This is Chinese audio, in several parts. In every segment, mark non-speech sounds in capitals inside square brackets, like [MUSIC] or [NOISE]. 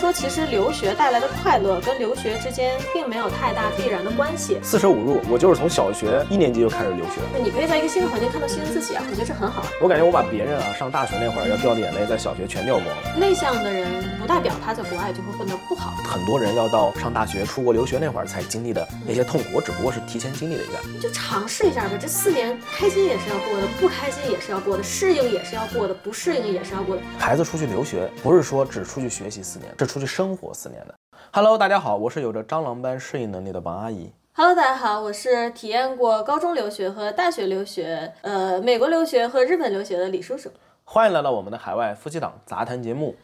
说，其实留学带来的快乐跟留学之间并没有太大必然的关系。四舍五入，我就是从小学一年级就开始留学。那你可以在一个新的环境看到新的自己啊，我觉得这很好。我感觉我把别人啊上大学那会儿要掉的眼泪，在小学全掉光了。内向的人不代表他在国外就会混得不好。很多人要到上大学、出国留学那会儿才经历的那些痛苦，我只不过是提前经历了一下。你就尝试一下吧，这四年开心也是要过的，不开心也是要过的，适应也是要过的，不适应也是要过的。孩子出去留学，不是说只出去学习四年，是出去生活四年的。Hello，大家好，我是有着蟑螂般适应能力的王阿姨。Hello，大家好，我是体验过高中留学和大学留学，呃，美国留学和日本留学的李叔叔。欢迎来到我们的海外夫妻档杂谈节目。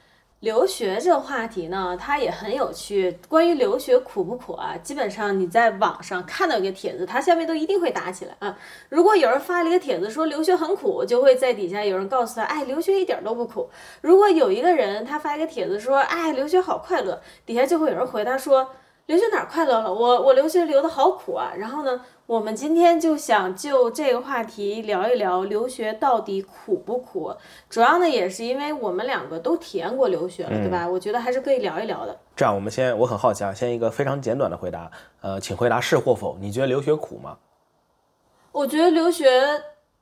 留学这个话题呢，它也很有趣。关于留学苦不苦啊？基本上你在网上看到一个帖子，它下面都一定会打起来啊。如果有人发了一个帖子说留学很苦，就会在底下有人告诉他，哎，留学一点都不苦。如果有一个人他发一个帖子说，哎，留学好快乐，底下就会有人回答说，留学哪快乐了？我我留学留的好苦啊。然后呢，我们今天就想就这个话题聊一聊留学到底苦不苦。主要呢也是因为我们两个都体验过留学了，对吧？我觉得还是可以聊一聊的。这样，我们先，我很好奇啊，先一个非常简短的回答，呃，请回答是或否。你觉得留学苦吗？我觉得留学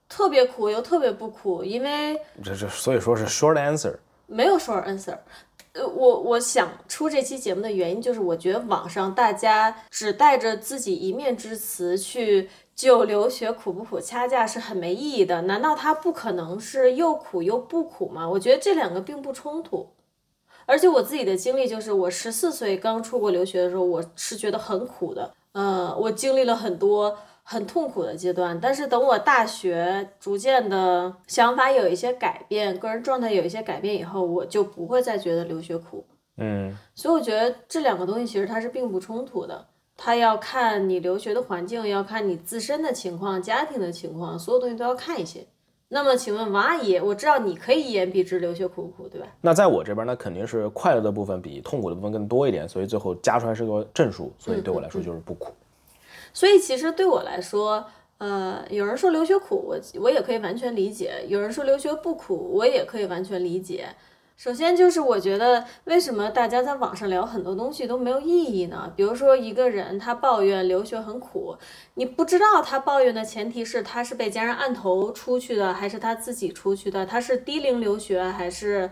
特别苦又特别不苦，因为这这，所以说是 short answer。没有 short answer。呃，我我想出这期节目的原因就是，我觉得网上大家只带着自己一面之词去就留学苦不苦掐架是很没意义的。难道他不可能是又苦又不苦吗？我觉得这两个并不冲突。而且我自己的经历就是，我十四岁刚出国留学的时候，我是觉得很苦的。呃，我经历了很多很痛苦的阶段，但是等我大学逐渐的想法有一些改变，个人状态有一些改变以后，我就不会再觉得留学苦。嗯，所以我觉得这两个东西其实它是并不冲突的，它要看你留学的环境，要看你自身的情况、家庭的情况，所有东西都要看一些。那么，请问王阿姨，我知道你可以一言蔽之，留学苦不苦，对吧？那在我这边呢，肯定是快乐的部分比痛苦的部分更多一点，所以最后加出来是个正数，所以对我来说就是不苦。所以其实对我来说，呃，有人说留学苦，我我也可以完全理解；有人说留学不苦，我也可以完全理解。首先就是我觉得，为什么大家在网上聊很多东西都没有意义呢？比如说一个人他抱怨留学很苦，你不知道他抱怨的前提是他是被家人按头出去的，还是他自己出去的？他是低龄留学还是？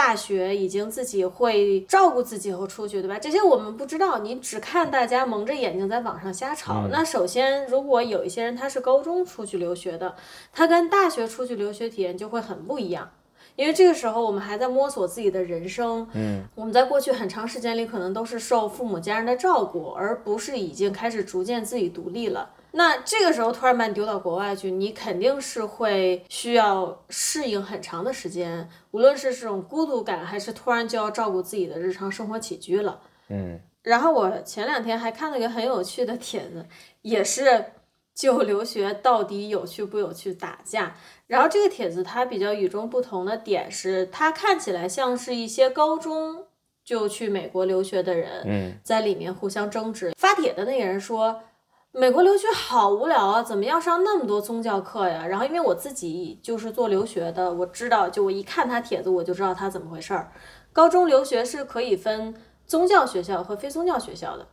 大学已经自己会照顾自己和出去，对吧？这些我们不知道，你只看大家蒙着眼睛在网上瞎吵。那首先，如果有一些人他是高中出去留学的，他跟大学出去留学体验就会很不一样，因为这个时候我们还在摸索自己的人生。嗯，我们在过去很长时间里可能都是受父母家人的照顾，而不是已经开始逐渐自己独立了。那这个时候突然把你丢到国外去，你肯定是会需要适应很长的时间，无论是这种孤独感，还是突然就要照顾自己的日常生活起居了。嗯，然后我前两天还看了一个很有趣的帖子，也是就留学到底有趣不有趣打架。然后这个帖子它比较与众不同的点是，它看起来像是一些高中就去美国留学的人，嗯，在里面互相争执。发帖的那个人说。美国留学好无聊啊！怎么要上那么多宗教课呀？然后因为我自己就是做留学的，我知道，就我一看他帖子，我就知道他怎么回事儿。高中留学是可以分宗教学校和非宗教学校的。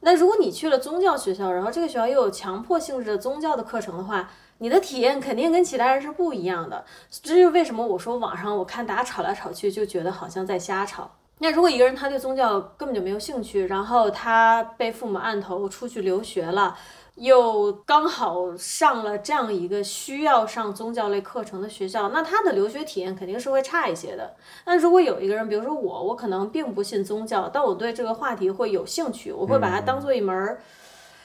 那如果你去了宗教学校，然后这个学校又有强迫性质的宗教的课程的话，你的体验肯定跟其他人是不一样的。这就是为什么我说网上我看大家吵来吵去，就觉得好像在瞎吵。那如果一个人他对宗教根本就没有兴趣，然后他被父母按头出去留学了，又刚好上了这样一个需要上宗教类课程的学校，那他的留学体验肯定是会差一些的。那如果有一个人，比如说我，我可能并不信宗教，但我对这个话题会有兴趣，我会把它当做一门儿，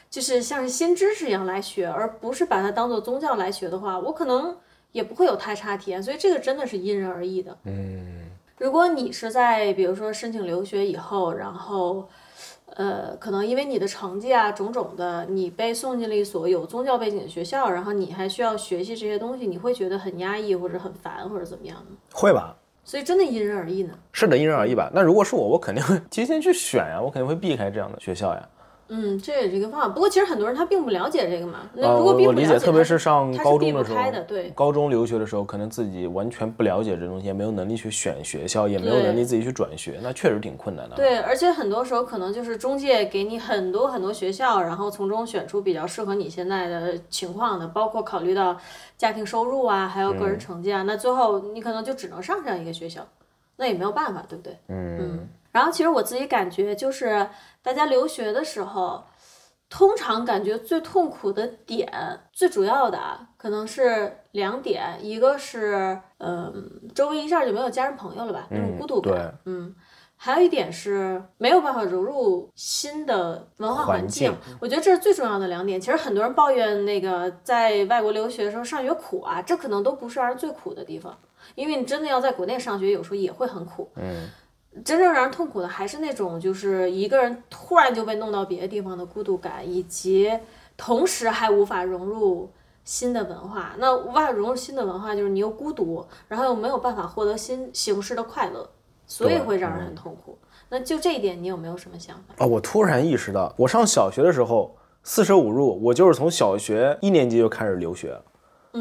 就是像是新知识一样来学，而不是把它当做宗教来学的话，我可能也不会有太差体验。所以这个真的是因人而异的。嗯，如果你是在比如说申请留学以后，然后，呃，可能因为你的成绩啊种种的，你被送进了一所有宗教背景的学校，然后你还需要学习这些东西，你会觉得很压抑或者很烦或者怎么样呢？会吧？所以真的因人而异呢。是的，因人而异吧。那如果是我，我肯定会提前去选呀，我肯定会避开这样的学校呀。嗯，这也是一个方法。不过其实很多人他并不了解这个嘛。那呃，如果我我理解，并不了解，特别是上高中的时候的，对。高中留学的时候，可能自己完全不了解这东西，也没有能力去选学校，也没有能力自己去转学，那确实挺困难的。对，而且很多时候可能就是中介给你很多很多学校，然后从中选出比较适合你现在的情况的，包括考虑到家庭收入啊，还有个人成绩啊，那最后你可能就只能上这样一个学校，那也没有办法，对不对？嗯，然后其实我自己感觉就是大家留学的时候，通常感觉最痛苦的点，最主要的啊，可能是两点，一个是嗯，周围一下就没有家人朋友了吧，那种孤独感，嗯。还有一点是没有办法融入新的文化环环境我觉得这是最重要的两点。其实很多人抱怨那个在外国留学的时候上学苦啊，这可能都不是让人最苦的地方，因为你真的要在国内上学，有时候也会很苦。嗯，真正让人痛苦的还是那种就是一个人突然就被弄到别的地方的孤独感，以及同时还无法融入新的文化。那无法融入新的文化，就是你又孤独，然后又没有办法获得新形式的快乐，所以会让人很痛苦。那就这一点，你有没有什么想法？啊，我突然意识到，我上小学的时候四舍五入，我就是从小学一年级就开始留学。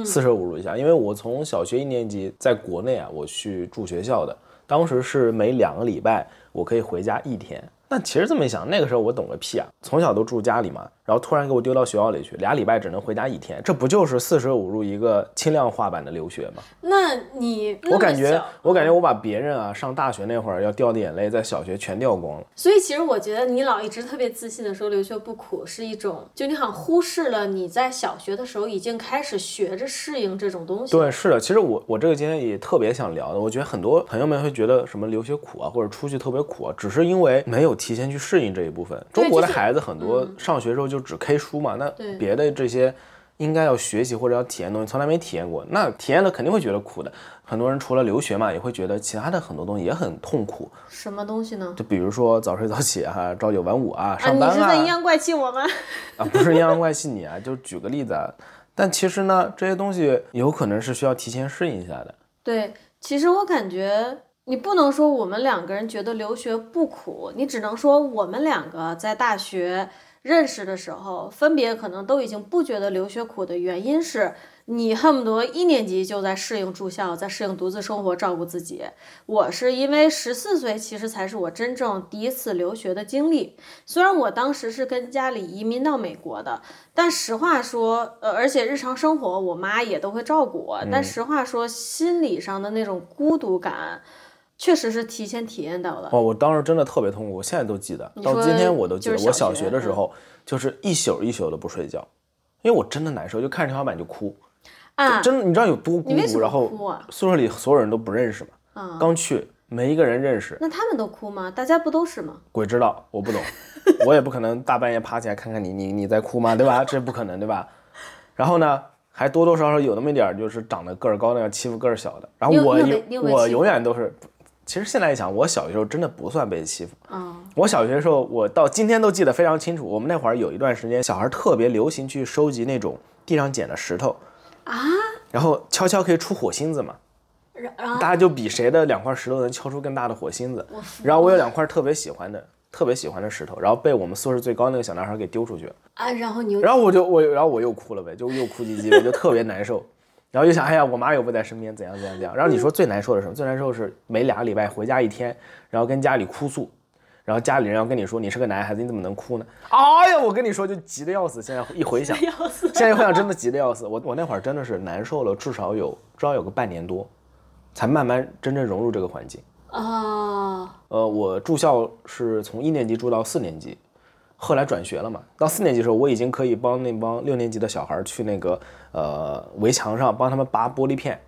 四舍五入一下，因为我从小学一年级在国内啊，我去住学校的，当时是每两个礼拜我可以回家一天。那其实这么一想，那个时候我懂个屁啊！从小都住家里嘛，然后突然给我丢到学校里去，俩礼拜只能回家一天，这不就是四舍五入一个轻量化版的留学吗？那你那我感觉，我感觉我把别人啊上大学那会儿要掉的眼泪，在小学全掉光了。所以其实我觉得你老一直特别自信的说留学不苦，是一种就你好像忽视了你在小学的时候已经开始学着适应这种东西。对，是的，其实我我这个今天也特别想聊的，我觉得很多朋友们会觉得什么留学苦啊，或者出去特别苦啊，只是因为没有提前去适应这一部分。中国的孩子很多上学时候就只 K 书嘛，那别的这些应该要学习或者要体验的东西从来没体验过，那体验了肯定会觉得苦的。很多人除了留学嘛，也会觉得其他的很多东西也很痛苦，什么东西呢？就比如说早睡早起啊，朝九晚五啊，上班啊，是在阴阳怪气我吗？[LAUGHS] 啊，不是阴阳怪气你啊，[LAUGHS] 就举个例子啊。但其实呢，这些东西有可能是需要提前适应一下的。对，其实我感觉你不能说我们两个人觉得留学不苦，你只能说我们两个在大学认识的时候，分别可能都已经不觉得留学苦的原因是。你恨不得一年级就在适应住校，在适应独自生活，照顾自己。我是因为十四岁，其实才是我真正第一次留学的经历。虽然我当时是跟家里移民到美国的，但实话说，呃，而且日常生活我妈也都会照顾我。但实话说，心理上的那种孤独感，确实是提前体验到了。哦，我当时真的特别痛苦，我现在都记得，到今天我都记得。就是我小小学的时候，就是一宿一宿的不睡觉，因为我真的难受，就看着天花板就哭。啊，真的，你知道有多孤独？然后？宿舍里所有人都不认识嘛，刚去没一个人认识，那他们都哭吗？大家不都是吗？鬼知道，我不懂，[LAUGHS] 我也不可能大半夜爬起来看看你，你你在哭吗？对吧？这不可能，对吧？然后呢，还多多少少有那么一点，就是长得个儿高的要欺负个儿小的。然后我你有你有被你有被我永远都是，其实现在一想，我小学时候真的不算被欺负。嗯，我小学的时候，我到今天都记得非常清楚。我们那会儿有一段时间，小孩特别流行去收集那种地上捡的石头啊，然后敲敲可以出火星子嘛。然然后大家就比谁的两块石头能敲出更大的火星子。然后我有两块特别喜欢的、特别喜欢的石头，然后被我们宿舍最高那个小男孩给丢出去了。啊，然后你又然后我就我，然后我又哭了呗，就又哭唧唧我，就特别难受。然后又想，哎呀，我妈又不在身边，怎样怎样怎样。然后你说最难受的是什么？最难受是每俩礼拜回家一天，然后跟家里哭诉，然后家里人要跟你说你是个男孩子，你怎么能哭呢？哎呀，我跟你说就急得要死。现在一回想，现在一回想真的急得要死。我我那会儿真的是难受了，至少有至少有个半年多，才慢慢真正融入这个环境。啊，呃，我住校是从一年级住到四年级，后来转学了嘛。到四年级的时候，我已经可以帮那帮六年级的小孩去那个呃围墙上帮他们拔玻璃片，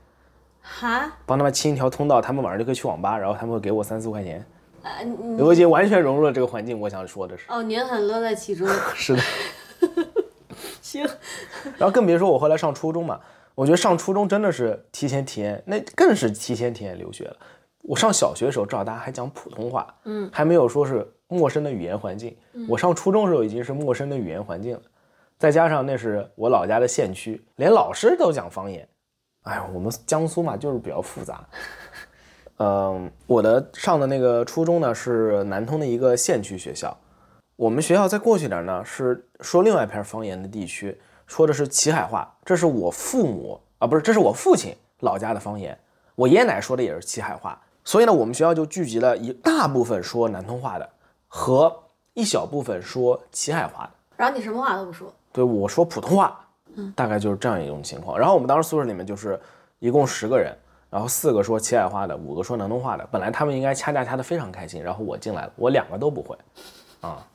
哈，帮他们清一条通道，他们晚上就可以去网吧，然后他们会给我三四块钱。啊，你我已经完全融入了这个环境。我想说的是，哦，您很乐在其中。[LAUGHS] 是的。[LAUGHS] 行，然后更别说我后来上初中嘛，我觉得上初中真的是提前体验，那更是提前体验留学了。我上小学的时候，至少大家还讲普通话，嗯，还没有说是陌生的语言环境。我上初中的时候已经是陌生的语言环境了，再加上那是我老家的县区，连老师都讲方言。哎呀，我们江苏嘛，就是比较复杂。嗯，我的上的那个初中呢是南通的一个县区学校，我们学校再过去点呢，是说另外一片方言的地区，说的是齐海话，这是我父母啊，不是，这是我父亲老家的方言。我爷爷奶奶说的也是齐海话，所以呢，我们学校就聚集了一大部分说南通话的和一小部分说齐海话的。然后你什么话都不说，对我说普通话，大概就是这样一种情况。然后我们当时宿舍里面就是一共十个人，然后四个说齐海话的，五个说南通话的。本来他们应该掐架掐得非常开心，然后我进来了，我两个都不会。啊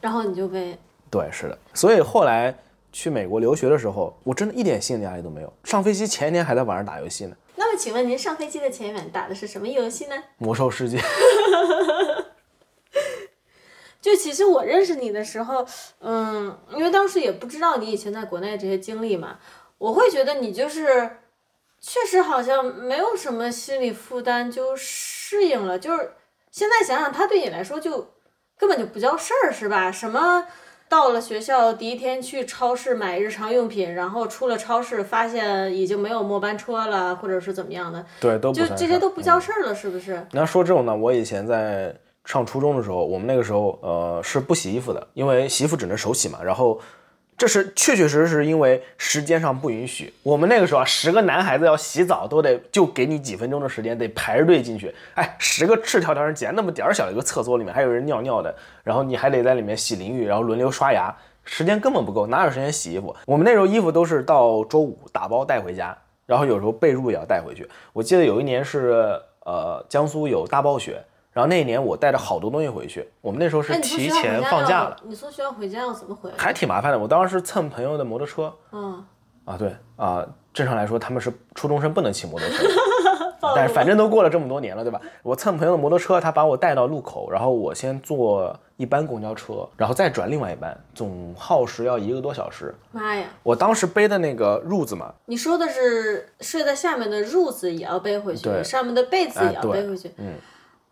然后你就被对，是的。所以后来去美国留学的时候，我真的一点心理压力都没有。上飞机前一天还在网上打游戏呢，那么，请问您上飞机的前一晚打的是什么游戏呢？《魔兽世界》[LAUGHS] 就其实我认识你的时候，嗯，因为当时也不知道你以前在国内这些经历嘛，我会觉得你就是确实好像没有什么心理负担，就适应了。就是现在想想，他对你来说就根本就不叫事儿，是吧？什么到了学校第一天去超市买日常用品，然后出了超市发现已经没有末班车了，或者是怎么样的，对，都不就这些都不叫事儿了，是不是？那说这种呢，我以前在上初中的时候，我们那个时候呃是不洗衣服的，因为洗衣服只能手洗嘛。然后这是确确实实是因为时间上不允许。我们那个时候啊，十个男孩子要洗澡都得就给你几分钟的时间，得排着队进去。哎，十个赤条条人挤在那么点儿小一个厕所里面，还有人尿尿的，然后你还得在里面洗淋浴，然后轮流刷牙，时间根本不够，哪有时间洗衣服？我们那时候衣服都是到周五打包带回家，然后有时候被褥也要带回去。我记得有一年是呃江苏有大暴雪，然后那一年我带着好多东西回去。我们那时候是提前放假了，你说学校回家要怎么回来？还挺麻烦的。我当时是蹭朋友的摩托车嗯，啊，对啊，正常来说他们是初中生不能骑摩托车。[LAUGHS] 但是反正都过了这么多年了，对吧？我蹭朋友的摩托车，他把我带到路口，然后我先坐一班公交车，然后再转另外一班，总耗时要一个多小时。妈呀！我当时背的那个褥子嘛，你说的是睡在下面的褥子也要背回去，对上面的被子也要背回去。嗯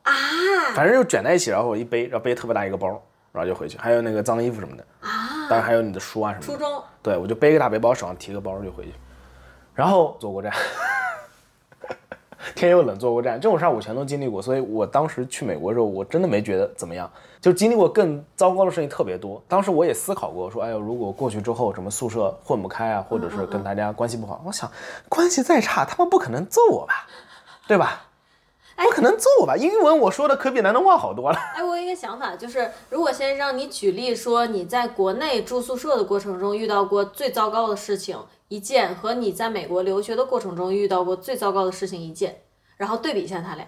啊反正就卷在一起，然后我一背，然后背特别大一个包，然后就回去，还有那个脏衣服什么的，啊！当然还有你的书啊什么的。初中对，我就背个大背包，手上提个包就回去，然后坐过站，[LAUGHS] 天又冷，坐过站，这种事儿我全都经历过，所以我当时去美国的时候，我真的没觉得怎么样，就经历过更糟糕的事情特别多。当时我也思考过，说，哎呦，如果过去之后什么宿舍混不开啊，或者是跟大家关系不好，我想关系再差，他们不可能揍我吧，对吧？不可能揍我吧？英文我说的可比南通话好多了。哎，我有一个想法，就是如果现在让你举例说你在国内住宿舍的过程中遇到过最糟糕的事情一件，和你在美国留学的过程中遇到过最糟糕的事情一件，然后对比一下他俩。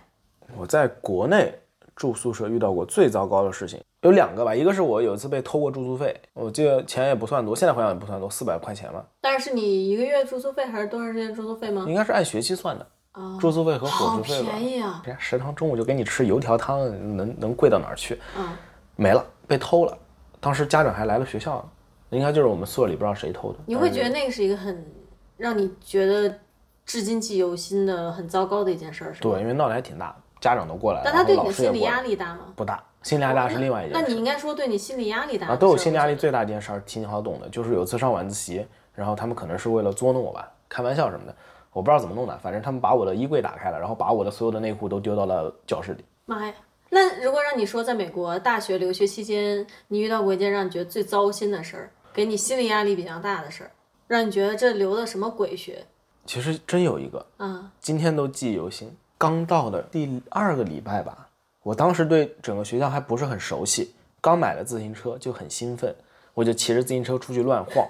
我在国内住宿舍遇到过最糟糕的事情有两个吧，一个是我有一次被偷过住宿费，我记得钱也不算多，现在回想也不算多，四百块钱吧，但是你一个月住宿费还是多长时间住宿费吗？应该是按学期算的，啊，住宿费和伙食费吧。便宜啊！人家食堂中午就给你吃油条汤，能能贵到哪儿去？嗯，没了，被偷了。当时家长还来了学校，应该就是我们宿舍里不知道谁偷的。你会觉得那个是一个很让你觉得至今记忆犹新的很糟糕的一件事儿，是吗？对，因为闹得还挺大，家长都过来了，但他对你的心理压力大吗？不大，心理压力大是另外一件事。那你应该说对你心理压力大啊，的都有心理压力。最大的一件事儿，挺好懂的，就是有一次上晚自习，然后他们可能是为了捉弄我吧，开玩笑什么的，我不知道怎么弄的，反正他们把我的衣柜打开了，然后把我的所有的内裤都丢到了教室里。妈呀！那如果让你说在美国大学留学期间，你遇到过一件让你觉得最糟心的事儿，给你心理压力比较大的事儿，让你觉得这留的什么鬼学其实真有一个，啊？今天都记忆犹新。刚到的第二个礼拜吧，我当时对整个学校还不是很熟悉，刚买了自行车就很兴奋，我就骑着自行车出去乱晃，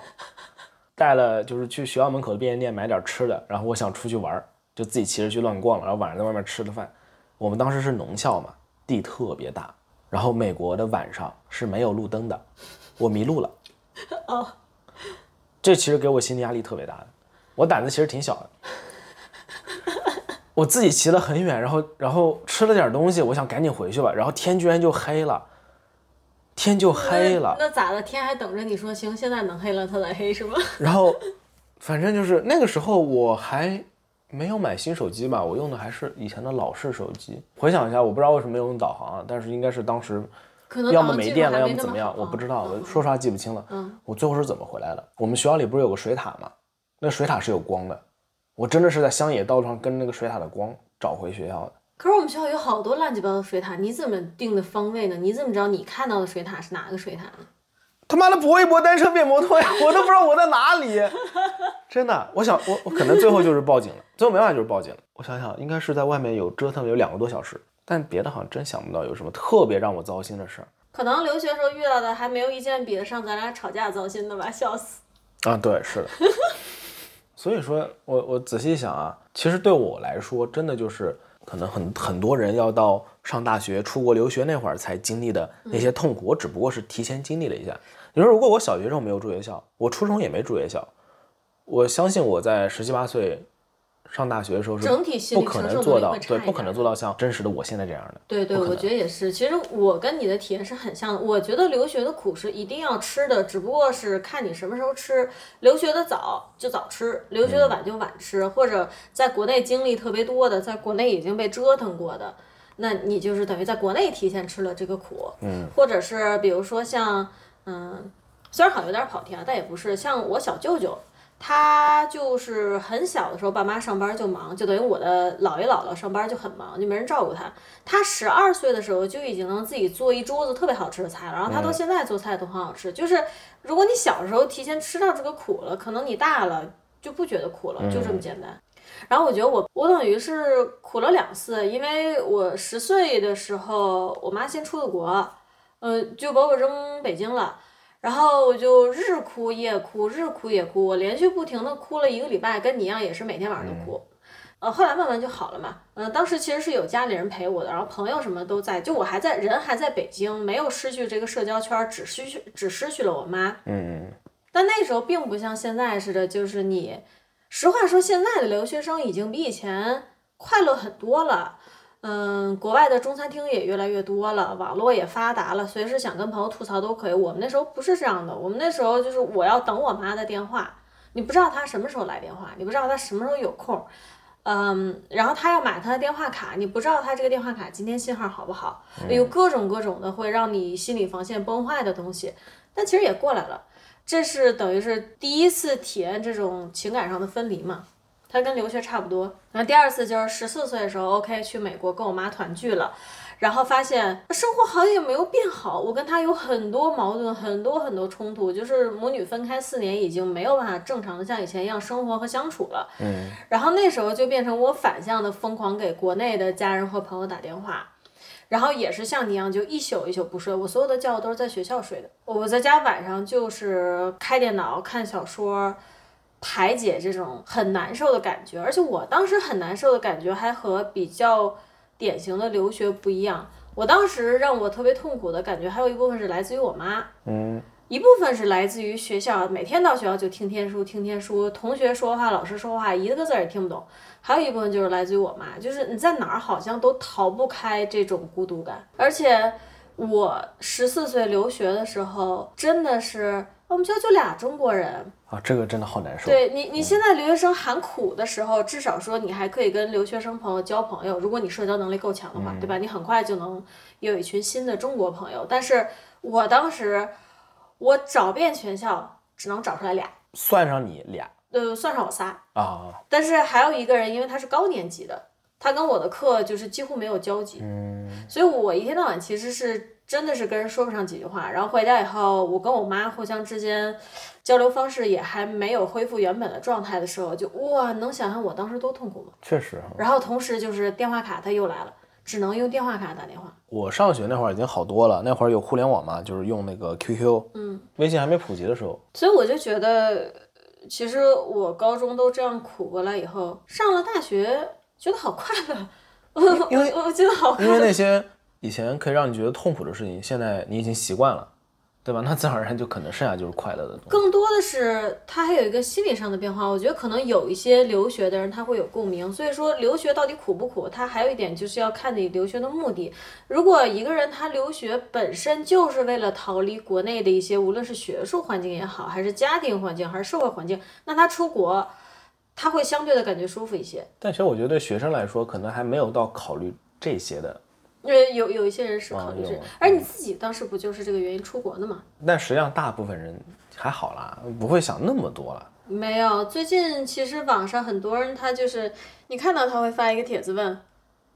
带了就是去学校门口的便利店买点吃的，然后我想出去玩，就自己骑着去乱逛了，然后晚上在外面吃的饭。我们当时是农校嘛，地特别大，然后美国的晚上是没有路灯的，我迷路了。哦，这其实给我心理压力特别大的，我胆子其实挺小的。我自己骑了很远，然后然后吃了点东西，我想赶紧回去吧，然后天居然就黑了，天就黑了，那那咋的？天还等着你说行，现在能黑了，它再黑是吗？[LAUGHS] 然后反正就是那个时候我还没有买新手机吧，我用的还是以前的老式手机。回想一下，我不知道为什么没有用导航啊，但是应该是当时可能要么没电了，要么怎么样，我不知道，嗯我说实话记不清了。嗯，我最后是怎么回来的？我们学校里不是有个水塔吗？那水塔是有光的，我真的是在乡野道路上跟那个水塔的光找回学校的。可是我们学校有好多乱七八糟的水塔，你怎么定的方位呢？你怎么知道你看到的水塔是哪个水塔呢？他妈的搏一搏，单车变摩托呀！我都不知道我在哪里，[LAUGHS] 真的。我想，我我可能最后就是报警了，最后没办法就是报警了。我想想，应该是在外面有折腾了有两个多小时，但别的好像真想不到有什么特别让我糟心的事儿。可能留学时候遇到的还没有一件比得上咱俩吵架糟心的吧，笑死。[LAUGHS] 啊，对，是的。[LAUGHS] 所以说我我仔细想啊，其实对我来说，真的就是可能很很多人要到上大学、出国留学那会儿才经历的那些痛苦，我只不过是提前经历了一下。你说，如果我小学时候没有住学校，我初中也没住学校，我相信我在十七八岁上大学的时候是整体心不可理承受能做到，对，不可能做到像真实的我现在这样的。对对，我觉得也是。其实我跟你的体验是很像的。我觉得留学的苦是一定要吃的，只不过是看你什么时候吃。留学的早就早吃，留学的晚就晚吃，或者在国内经历特别多的，在国内已经被折腾过的，那你就是等于在国内提前吃了这个苦。嗯，或者是比如说像，嗯，虽然好像有点跑题啊，但也不是。像我小舅舅，他就是很小的时候，爸妈上班就忙，就等于我的姥爷姥姥上班就很忙，就没人照顾他。他十二岁的时候就已经能自己做一桌子特别好吃的菜了，然后他到现在做菜都很好吃。就是如果你小时候提前吃到这个苦了，可能你大了就不觉得苦了，就这么简单。然后我觉得我我等于是苦了两次，因为我十岁的时候，我妈先出的国，呃，就把我扔北京了。然后我就日哭夜哭，日哭夜哭，我连续不停的哭了一个礼拜，跟你一样也是每天晚上都哭。呃，后来慢慢就好了嘛。呃，当时其实是有家里人陪我的，然后朋友什么都在，就我还在人还在北京，没有失去这个社交圈，只失去只失去了我妈。嗯，但那时候并不像现在似的，就是你，实话说，现在的留学生已经比以前快乐很多了。嗯，国外的中餐厅也越来越多了，网络也发达了，随时想跟朋友吐槽都可以。我们那时候不是这样的，我们那时候就是我要等我妈的电话，你不知道她什么时候来电话，你不知道她什么时候有空，嗯，然后她要买她的电话卡，你不知道她这个电话卡今天信号好不好，有各种各种的会让你心理防线崩坏的东西，但其实也过来了。这是等于是第一次体验这种情感上的分离嘛，它跟留学差不多。然后第二次就是十四岁的时候，OK 去美国跟我妈团聚了，然后发现生活好像也没有变好，我跟他有很多矛盾，很多很多冲突，就是母女分开四年，已经没有办法正常的像以前一样生活和相处了。嗯，然后那时候就变成我反向的疯狂给国内的家人和朋友打电话。然后也是像你一样，就一宿一宿不睡。我所有的觉都是在学校睡的。我在家晚上就是开电脑看小说，排解这种很难受的感觉。而且我当时很难受的感觉还和比较典型的留学不一样。我当时让我特别痛苦的感觉，还有一部分是来自于我妈，嗯，一部分是来自于学校，每天到学校就听天书，听天书，同学说话，老师说话，一个字儿也听不懂。还有一部分就是来自于我妈，就是你在哪儿好像都逃不开这种孤独感。而且我十四岁留学的时候，真的是我们学校就俩中国人。啊，这个真的好难受。对你，你现在留学生喊苦的时候，至少说你还可以跟留学生朋友交朋友，如果你社交能力够强的话，对吧？你很快就能有一群新的中国朋友。但是我当时我找遍全校，只能找出来俩，算上你俩呃，算上我仨。啊，但是还有一个人，因为他是高年级的，他跟我的课就是几乎没有交集，嗯，所以我一天到晚其实是真的是跟人说不上几句话。然后回家以后，我跟我妈互相之间交流方式也还没有恢复原本的状态的时候，就哇，能想象我当时多痛苦吗？确实。然后同时就是电话卡它又来了，只能用电话卡打电话。我上学那会儿已经好多了，那会儿有互联网嘛，就是用那个 QQ，嗯，微信还没普及的时候，所以我就觉得，其实我高中都这样苦过来以后，上了大学觉得好快乐，我 [LAUGHS] 因为我我觉得好快因为。那些以前可以让你觉得痛苦的事情，现在你已经习惯了，对吧？那自然而然就可能剩下就是快乐的东西。更多的是他还有一个心理上的变化，我觉得可能有一些留学的人他会有共鸣。所以说留学到底苦不苦，他还有一点就是要看你留学的目的。如果一个人他留学本身就是为了逃离国内的一些，无论是学术环境也好，还是家庭环境，还是社会环境，那他出国他会相对的感觉舒服一些。但其实我觉得对学生来说，可能还没有到考虑这些的。因为有有一些人是考虑这有，而你自己当时不就是这个原因出国的吗？但实际上大部分人还好啦，不会想那么多了。没有，最近其实网上很多人他就是，你看到他会发一个帖子问，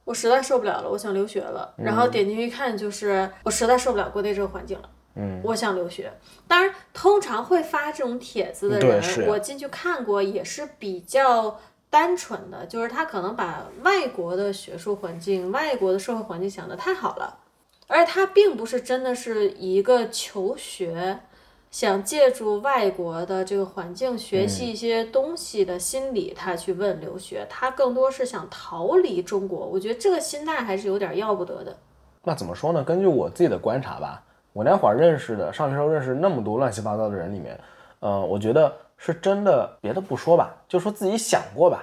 我实在受不了了，我想留学了。然后点进去一看，就是我实在受不了国内这个环境了。嗯，我想留学。当然，通常会发这种帖子的人，我进去看过，也是比较单纯的，就是他可能把外国的学术环境、外国的社会环境想得太好了，而他并不是真的是一个求学。想借助外国的这个环境学习一些东西的心理，他去问留学，他更多是想逃离中国。我觉得这个心态还是有点要不得的。那怎么说呢？根据我自己的观察吧，我那会儿认识的，上学时候认识那么多乱七八糟的人里面，呃，我觉得是真的，别的不说吧，就说自己想过吧，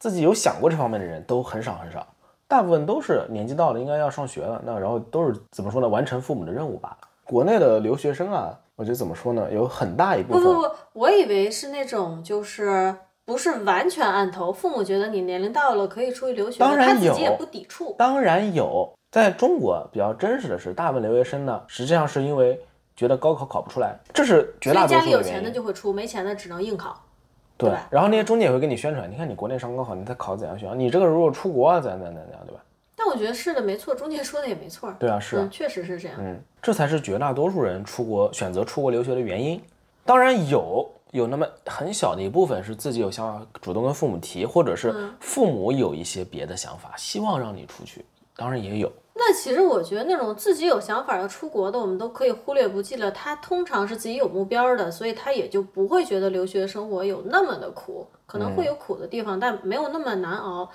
自己有想过这方面的人都很少很少，大部分都是年纪到了应该要上学了，那然后都是怎么说呢？完成父母的任务罢了。国内的留学生啊，我觉得怎么说呢？有很大一部分不不不，我以为是那种就是不是完全按头，父母觉得你年龄到了可以出去留学，当然他自己也有不抵触。当然有，在中国比较真实的是，大部分留学生呢，实际上是因为觉得高考考不出来，这是绝大多数的原家里有钱的。就会出，没钱的只能硬考。对吧然后那些中介也会给你宣传，你看你国内上高考，你再考怎样学校，你这个如果出国啊，怎样怎样怎样，对吧？但我觉得是的，没错，中介说的也没错。对啊，是啊嗯，确实是这样。嗯，这才是绝大多数人出国选择出国留学的原因。当然有有那么很小的一部分是自己有想法，主动跟父母提，或者是父母有一些别的想法，希望让你出去。当然也有，那其实我觉得那种自己有想法要出国的，我们都可以忽略不计了。他通常是自己有目标的，所以他也就不会觉得留学生活有那么的苦，可能会有苦的地方，但没有那么难熬。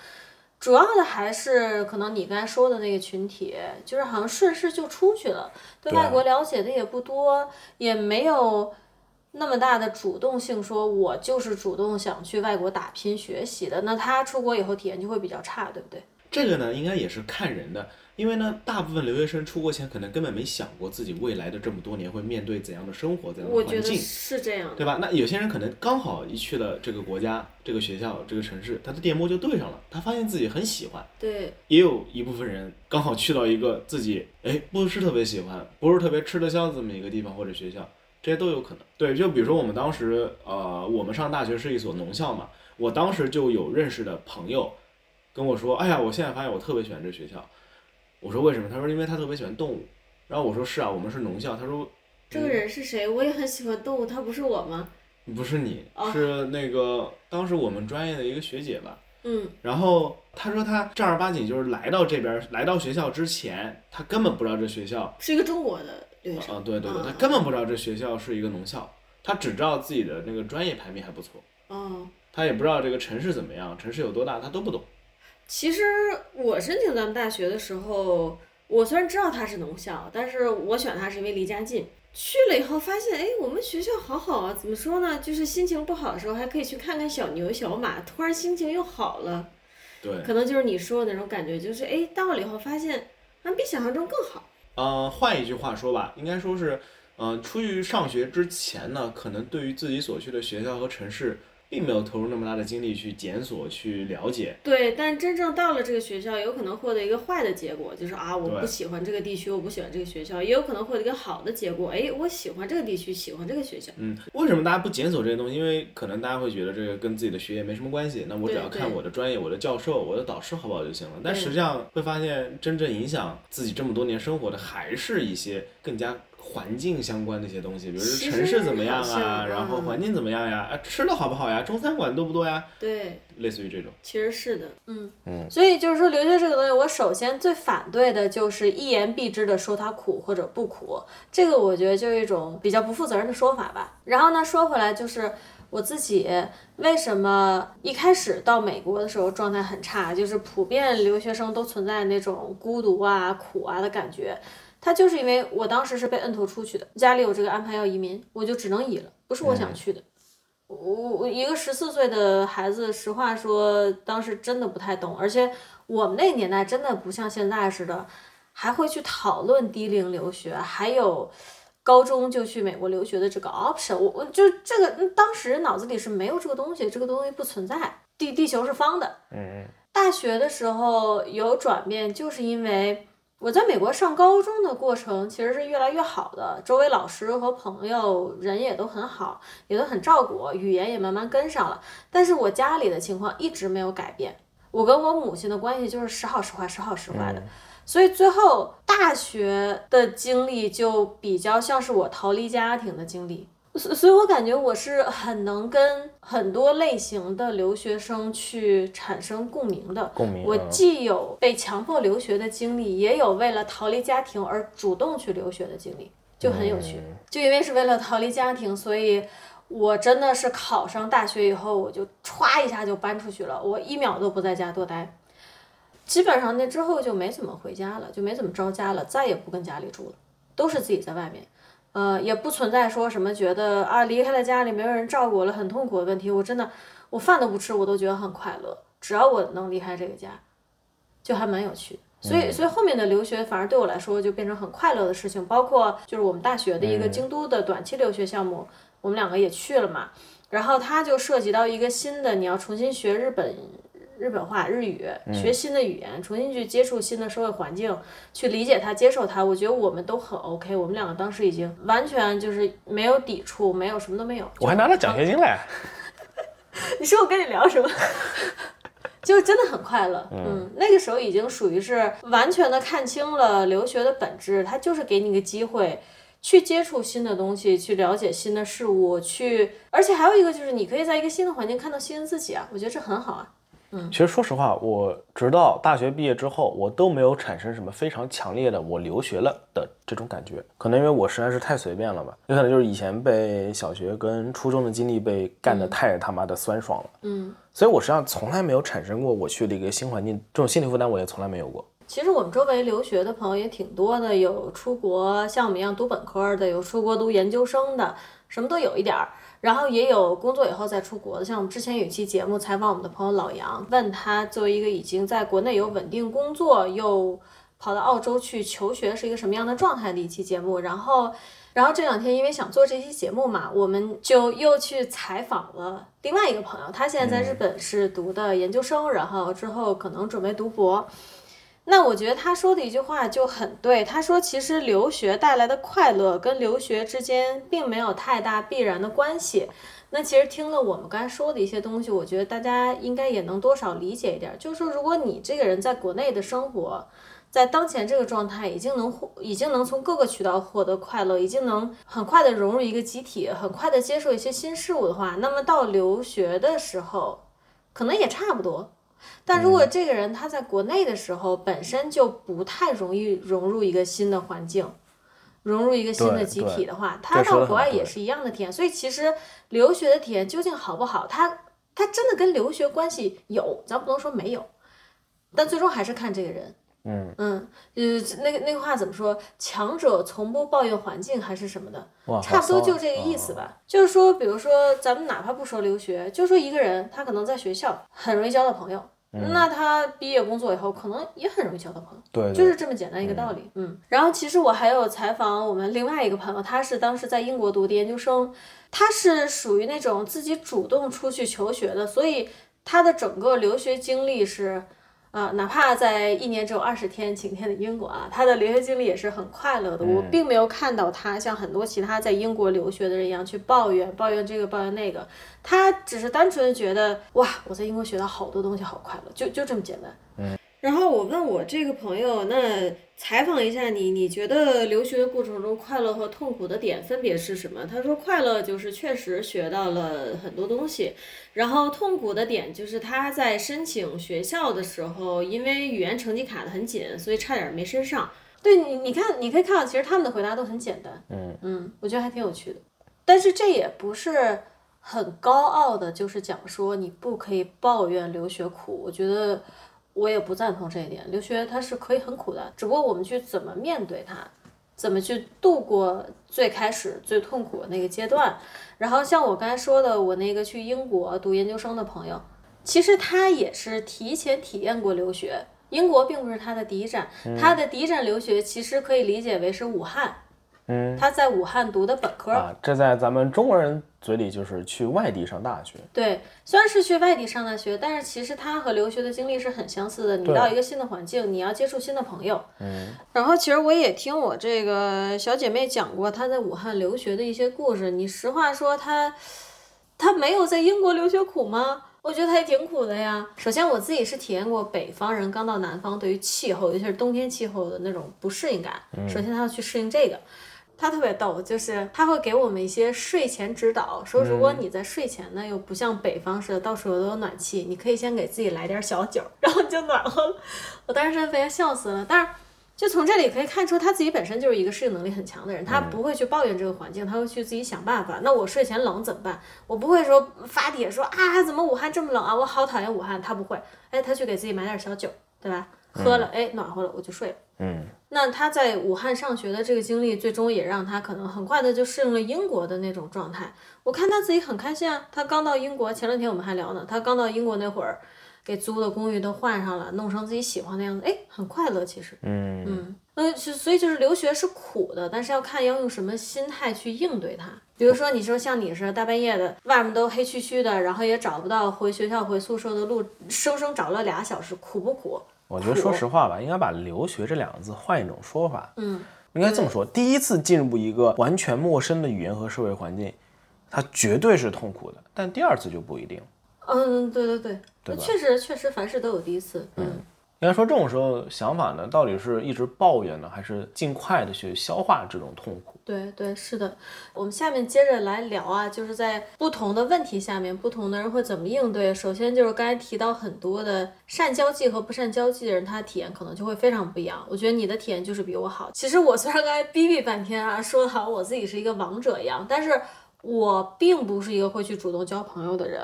主要的还是可能你刚才说的那个群体，就是好像顺势就出去了，对外国了解的也不多，也没有那么大的主动性，说我就是主动想去外国打拼学习的。那他出国以后体验就会比较差，对不对？这个呢，应该也是看人的，因为呢，大部分留学生出国前可能根本没想过自己未来的这么多年会面对怎样的生活、怎样的环境，是这样。对吧？那有些人可能刚好一去了这个国家、这个学校、这个城市，他的电波就对上了，他发现自己很喜欢。对，也有一部分人刚好去到一个自己哎不是特别喜欢、不是特别吃得消的这么一个地方或者学校，这些都有可能。对，就比如说我们当时呃，我们上大学是一所农校嘛，我当时就有认识的朋友跟我说，哎呀，我现在发现我特别喜欢这学校。我说为什么？他说因为他特别喜欢动物。然后我说是啊，我们是农校。他说这个人是谁？我也很喜欢动物，他不是我吗？不是你哦，是那个当时我们专业的一个学姐吧。嗯，然后他说他正儿八经就是来到这边，来到学校之前，他根本不知道这学校，是一个中国的留学生。啊，对对对，嗯他根本不知道这学校是一个农校，他只知道自己的那个专业排名还不错，哦，他也不知道这个城市怎么样，城市有多大，他都不懂。其实我申请咱们大学的时候，我虽然知道它是农校，但是我选它是因为离家近。去了以后发现，哎，我们学校好好啊，怎么说呢？就是心情不好的时候，还可以去看看小牛、小马，突然心情又好了。对，可能就是你说的那种感觉，就是哎，到了以后发现，啊，比想象中更好。呃，换一句话说吧，应该说是，呃，出去上学之前呢，可能对于自己所去的学校和城市，并没有投入那么大的精力去检索、去了解。对，但真正到了这个学校，有可能获得一个坏的结果，就是啊，我不喜欢这个地区，我不喜欢这个学校；也有可能获得一个好的结果，哎，我喜欢这个地区，喜欢这个学校。嗯，为什么大家不检索这些东西？因为可能大家会觉得这个跟自己的学业没什么关系，那我只要看我的专业、我的教授、我的导师好不好就行了。但实际上会发现，真正影响自己这么多年生活的，还是一些更加环境相关的一些东西，比如说城市怎么样啊，然后嗯环境怎么样呀，啊，吃的好不好呀，中餐馆多不多呀，对，类似于这种。其实是的，嗯嗯，所以就是说留学这个东西，我首先最反对的就是一言蔽之的说它苦或者不苦，这个我觉得就是一种比较不负责任的说法吧。然后呢，说回来就是。我自己为什么一开始到美国的时候状态很差，就是普遍留学生都存在那种孤独啊、苦啊的感觉。他就是因为我当时是被摁头出去的，家里有这个安排要移民，我就只能移了，不是我想去的。我我一个十四岁的孩子，实话说，当时真的不太懂，而且我们那个年代真的不像现在似的，还会去讨论低龄留学，还有高中就去美国留学的这个 option。我我就这个嗯当时脑子里是没有这个东西，这个东西不存在。地地球是方的。嗯大学的时候有转变，就是因为我在美国上高中的过程其实是越来越好的，周围老师和朋友人也都很好，也都很照顾我，语言也慢慢跟上了。但是我家里的情况一直没有改变，我跟我母亲的关系就是时好时坏，时好时坏的。所以最后大学的经历就比较像是我逃离家庭的经历，所所以我感觉我是很能跟很多类型的留学生去产生共鸣的。我共鸣我既有被强迫留学的经历，也有为了逃离家庭而主动去留学的经历，就很有趣。嗯就因为是为了逃离家庭，所以我真的是考上大学以后，我就歘一下就搬出去了，我一秒都不在家多待。基本上那之后就没怎么回家了，就没怎么着家了，再也不跟家里住了，都是自己在外面。呃，也不存在说什么觉得啊离开了家里没有人照顾了很痛苦的问题。我真的我饭都不吃，我都觉得很快乐。只要我能离开这个家，就还蛮有趣的。所以，所以后面的留学反而对我来说就变成很快乐的事情，包括就是我们大学的一个京都的短期留学项目，我们两个也去了嘛。然后它就涉及到一个新的，你要重新学日本日本话日语，学新的语言，重新去接触新的社会环境，去理解它、接受它。我觉得我们都很 OK，我们两个当时已经完全就是没有抵触，没有什么都没有。我还拿了奖学金嘞。[LAUGHS] 你说我跟你聊什么？[LAUGHS] 就真的很快乐，嗯，那个时候已经属于是完全的看清了留学的本质，它就是给你一个机会去接触新的东西，去了解新的事物，去，而且还有一个就是你可以在一个新的环境看到新的自己啊，我觉得这很好啊。其实说实话，我直到大学毕业之后，我都没有产生什么非常强烈的我留学了的这种感觉。可能因为我实在是太随便了吧，有可能就是以前被小学跟初中的经历被干得太他妈的酸爽了。嗯，所以我实际上从来没有产生过我去了一个新环境这种心理负担，我也从来没有过。其实我们周围留学的朋友也挺多的，有出国像我们一样读本科的，有出国读研究生的，什么都有一点儿。然后也有工作以后再出国的，像我们之前有一期节目采访我们的朋友老杨，问他作为一个已经在国内有稳定工作，又跑到澳洲去求学是一个什么样的状态的一期节目。然后，然后这两天因为想做这期节目嘛，我们就又去采访了另外一个朋友，他现在在日本是读的研究生，然后之后可能准备读博。那我觉得他说的一句话就很对，他说其实留学带来的快乐跟留学之间并没有太大必然的关系。那其实听了我们刚才说的一些东西，我觉得大家应该也能多少理解一点，就是说如果你这个人在国内的生活，在当前这个状态已经能获，已经能从各个渠道获得快乐，已经能很快的融入一个集体，很快的接受一些新事物的话，那么到留学的时候，可能也差不多。但如果这个人他在国内的时候本身就不太容易融入一个新的环境，融入一个新的集体的话，他到国外也是一样的体验。所以其实留学的体验究竟好不好，他他真的跟留学关系有，咱不能说没有，但最终还是看这个人。嗯嗯，呃，那个那个话怎么说？强者从不抱怨环境还是什么的，差不多就这个意思吧。就是说，比如说，咱们哪怕不说留学，就说一个人他可能在学校很容易交到朋友，那他毕业工作以后可能也很容易交到朋友。对，就是这么简单一个道理，嗯。然后其实我还有采访我们另外一个朋友，他是当时在英国读的研究生，他是属于那种自己主动出去求学的，所以他的整个留学经历是。啊、哪怕在一年只有二十天晴天的英国啊，他的留学经历也是很快乐的。我并没有看到他像很多其他在英国留学的人一样去抱怨、抱怨这个、抱怨那个。他只是单纯的觉得，哇，我在英国学到好多东西，好快乐，就就这么简单。然后我问我这个朋友，那采访一下你，你觉得留学的过程中快乐和痛苦的点分别是什么？他说快乐就是确实学到了很多东西，然后痛苦的点就是他在申请学校的时候，因为语言成绩卡得很紧，所以差点没申上。对你，你看，你可以看到，其实他们的回答都很简单。嗯嗯，我觉得还挺有趣的。但是这也不是很高傲的，就是讲说你不可以抱怨留学苦。我觉得我也不赞同这一点。留学它是可以很苦的，只不过我们去怎么面对它，怎么去度过最开始最痛苦的那个阶段。然后像我刚才说的，我那个去英国读研究生的朋友，其实他也是提前体验过留学。英国并不是他的第一站，他的第一站留学其实可以理解为是武汉。嗯他在武汉读的本科，啊，这在咱们中国人嘴里就是去外地上大学。对，虽然是去外地上大学，但是其实他和留学的经历是很相似的。你到一个新的环境，你要接触新的朋友。嗯，然后其实我也听我这个小姐妹讲过她在武汉留学的一些故事。你实话说，她她没有在英国留学苦吗？我觉得他也挺苦的呀。首先我自己是体验过北方人刚到南方对于气候，尤其是冬天气候的那种不适应感。首先他要去适应这个。他特别逗，就是他会给我们一些睡前指导，说如果你在睡前呢又不像北方似的到处都有暖气，你可以先给自己来点小酒，[LAUGHS] 然后你就暖和了。我当时真的被他笑死了。但是就从这里可以看出，他自己本身就是一个适应能力很强的人，他不会去抱怨这个环境，他会去自己想办法。那我睡前冷怎么办？我不会说发帖说啊，怎么武汉这么冷啊，我好讨厌武汉。他不会，哎，他去给自己买点小酒，对吧？喝了，哎，暖和了，我就睡了。嗯，那他在武汉上学的这个经历，最终也让他可能很快的就适应了英国的那种状态。我看他自己很开心啊，他刚到英国，前两天我们还聊呢，他刚到英国那会儿，给租的公寓都换上了，弄成自己喜欢的样子，哎，很快乐其实。嗯嗯，呃，所以就是留学是苦的，但是要看要用什么心态去应对它。比如说你说像你似的，大半夜的，外面都黑黢黢的，然后也找不到回学校回宿舍的路，生生找了俩小时，苦不苦？我觉得说实话吧，应该把留学这两个字换一种说法。嗯，应该这么说：第一次进入一个完全陌生的语言和社会环境，它绝对是痛苦的。但第二次就不一定。嗯，对对对，对确实确实凡事都有第一次。嗯，应该说这种时候想法呢，到底是一直抱怨呢，还是尽快的去消化这种痛苦？对对是的。我们下面接着来聊啊，就是在不同的问题下面，不同的人会怎么应对。首先就是刚才提到很多的善交际和不善交际的人，他的体验可能就会非常不一样。我觉得你的体验就是比我好。其实我虽然刚才逼逼半天啊，说的好我自己是一个王者一样，但是我并不是一个会去主动交朋友的人。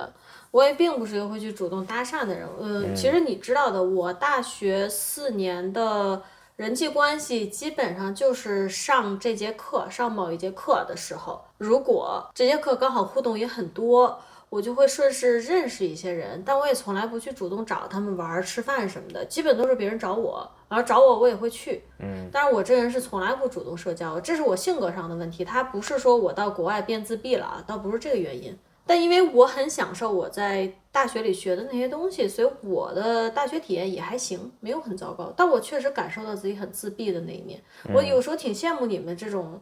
我也并不是一个会去主动搭讪的人，呃，其实你知道的，我大学四年的人际关系基本上就是上这节课，上某一节课的时候，如果这节课刚好互动也很多，我就会顺势认识一些人，但我也从来不去主动找他们玩儿、吃饭什么的，基本都是别人找我，然后找我我也会去，嗯，但是我这人是从来不主动社交，这是我性格上的问题，它不是说我到国外变自闭了啊，倒不是这个原因。但因为我很享受我在大学里学的那些东西，所以我的大学体验也还行，没有很糟糕。但我确实感受到自己很自闭的那一面。我有时候挺羡慕你们这种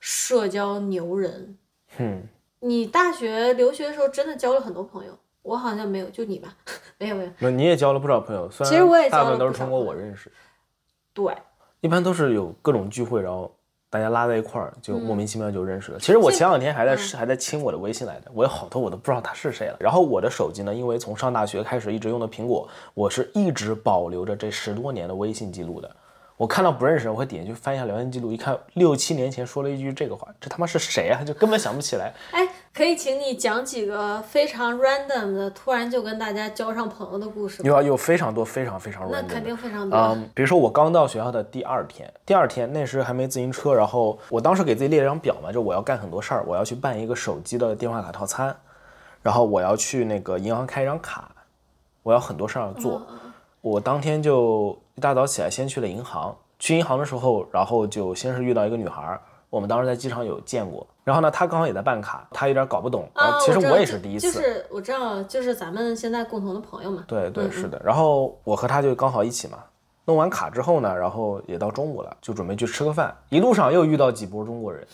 社交牛人。哼，[LAUGHS] 你大学留学的时候真的交了很多朋友，我好像没有，就你吧，没有没有。那你也交了不少朋友，虽其实我也交了然大部分都是通过我认识，对，一般都是有各种聚会，然后大家拉在一块儿，就嗯莫名其妙就认识了。其实我前两天还在还在清我的微信来的，我有好多我都不知道他是谁了。然后我的手机呢，因为从上大学开始一直用的苹果，我是一直保留着这十多年的微信记录的。我看到不认识人，我会点进去翻一下聊天记录，一看六七年前说了一句这个话，这他妈是谁啊？就根本想不起来。哎，可以请你讲几个非常 random 的，突然就跟大家交上朋友的故事吗？有啊，有非常多非常非常 random。那肯定非常多。嗯，比如说我刚到学校的第二天，第二天那时还没自行车，然后我当时给自己列了张表嘛，就我要干很多事儿，我要去办一个手机的电话卡套餐，然后我要去那个银行开一张卡，我要很多事儿要做。我当天就一大早起来，先去了银行。去银行的时候，然后就先是遇到一个女孩儿，我们当时在机场有见过。然后呢，她刚好也在办卡，她有点搞不懂。然啊，后其实我也就是第一次。就是我知道，就是咱们现在共同的朋友嘛。对对嗯是的，然后我和她就刚好一起嘛，弄完卡之后呢，然后也到中午了，就准备去吃个饭，一路上又遇到几波中国人，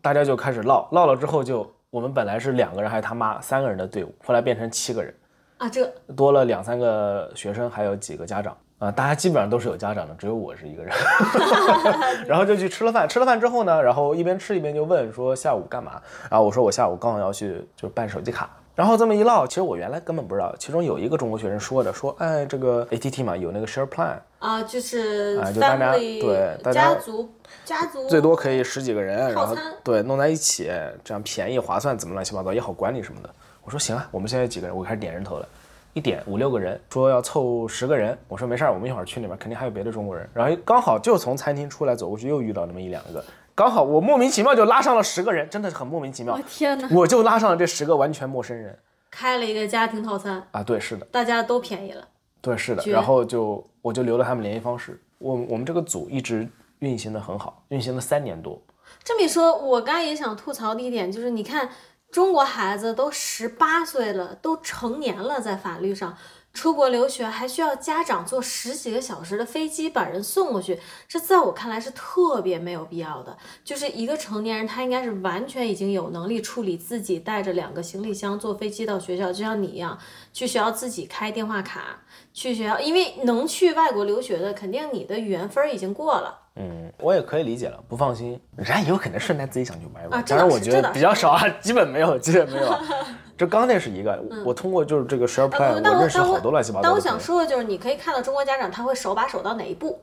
大家就开始唠，唠了之后就我们本来是两个人还是他妈三个人的队伍，后来变成七个人，啊，这多了两三个学生，还有几个家长啊、大家基本上都是有家长的，只有我是一个人，[LAUGHS] [LAUGHS] 然后就去吃了饭，吃了饭之后呢，然后一边吃一边就问说下午干嘛，然后我说我下午刚好要去就是办手机卡。然后这么一唠，其实我原来根本不知道，其中有一个中国学生说的，说，哎，这个 ATT 嘛有那个 Share Plan，啊，就是啊就大家对大家家族家族最多可以十几个人，然后对弄在一起，这样便宜划算，怎么乱七八糟也好管理什么的。我说行啊，我们现在几个人，我开始点人头了，一点五六个人，说要凑十个人，我说没事儿，我们一会儿去那边肯定还有别的中国人。然后刚好就从餐厅出来走过去，又遇到那么一两个，刚好我莫名其妙就拉上了十个人，真的是很莫名其妙我，天哪，我就拉上了这十个完全陌生人开了一个家庭套餐，啊，对，是的。大家都便宜了。对，是的，然后就我就留了他们联系方式。我我们这个组一直运行的很好，运行了三年多。这么一说，我刚才也想吐槽的一点就是，你看中国孩子都十八岁了，都成年了，在法律上出国留学还需要家长坐十几个小时的飞机把人送过去，这在我看来是特别没有必要的。就是一个成年人，他应该是完全已经有能力处理自己带着两个行李箱坐飞机到学校，就像你一样去学校自己开电话卡去学校，因为能去外国留学的，肯定你的语言分儿已经过了。嗯，我也可以理解了，不放心，人家有可能顺带自己想去玩一玩。啊当然，我觉得比较少啊，基本没有，基本没有啊。[LAUGHS] 这刚那是一个，我通过就是这个 Share 啊 Plan，我我认识好多乱七八糟的但我。想说的就是，你可以看到中国家长他会手把手到哪一步，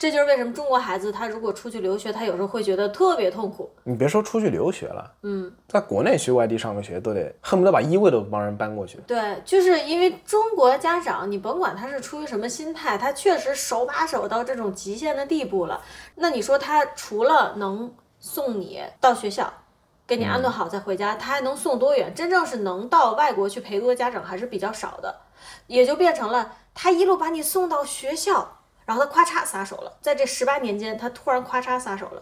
这就是为什么中国孩子他如果出去留学，他有时候会觉得特别痛苦。你别说出去留学了，嗯，在国内去外地上个学都得恨不得把衣柜都帮人搬过去。对，就是因为中国家长，你甭管他是出于什么心态，他确实手把手到这种极限的地步了。那你说他除了能送你到学校，给你安顿好再回家，他还能送多远？真正是能到外国去陪读的家长还是比较少的，也就变成了他一路把你送到学校，然后他咔嚓撒手了，在这十八年间，他突然咔嚓撒手了。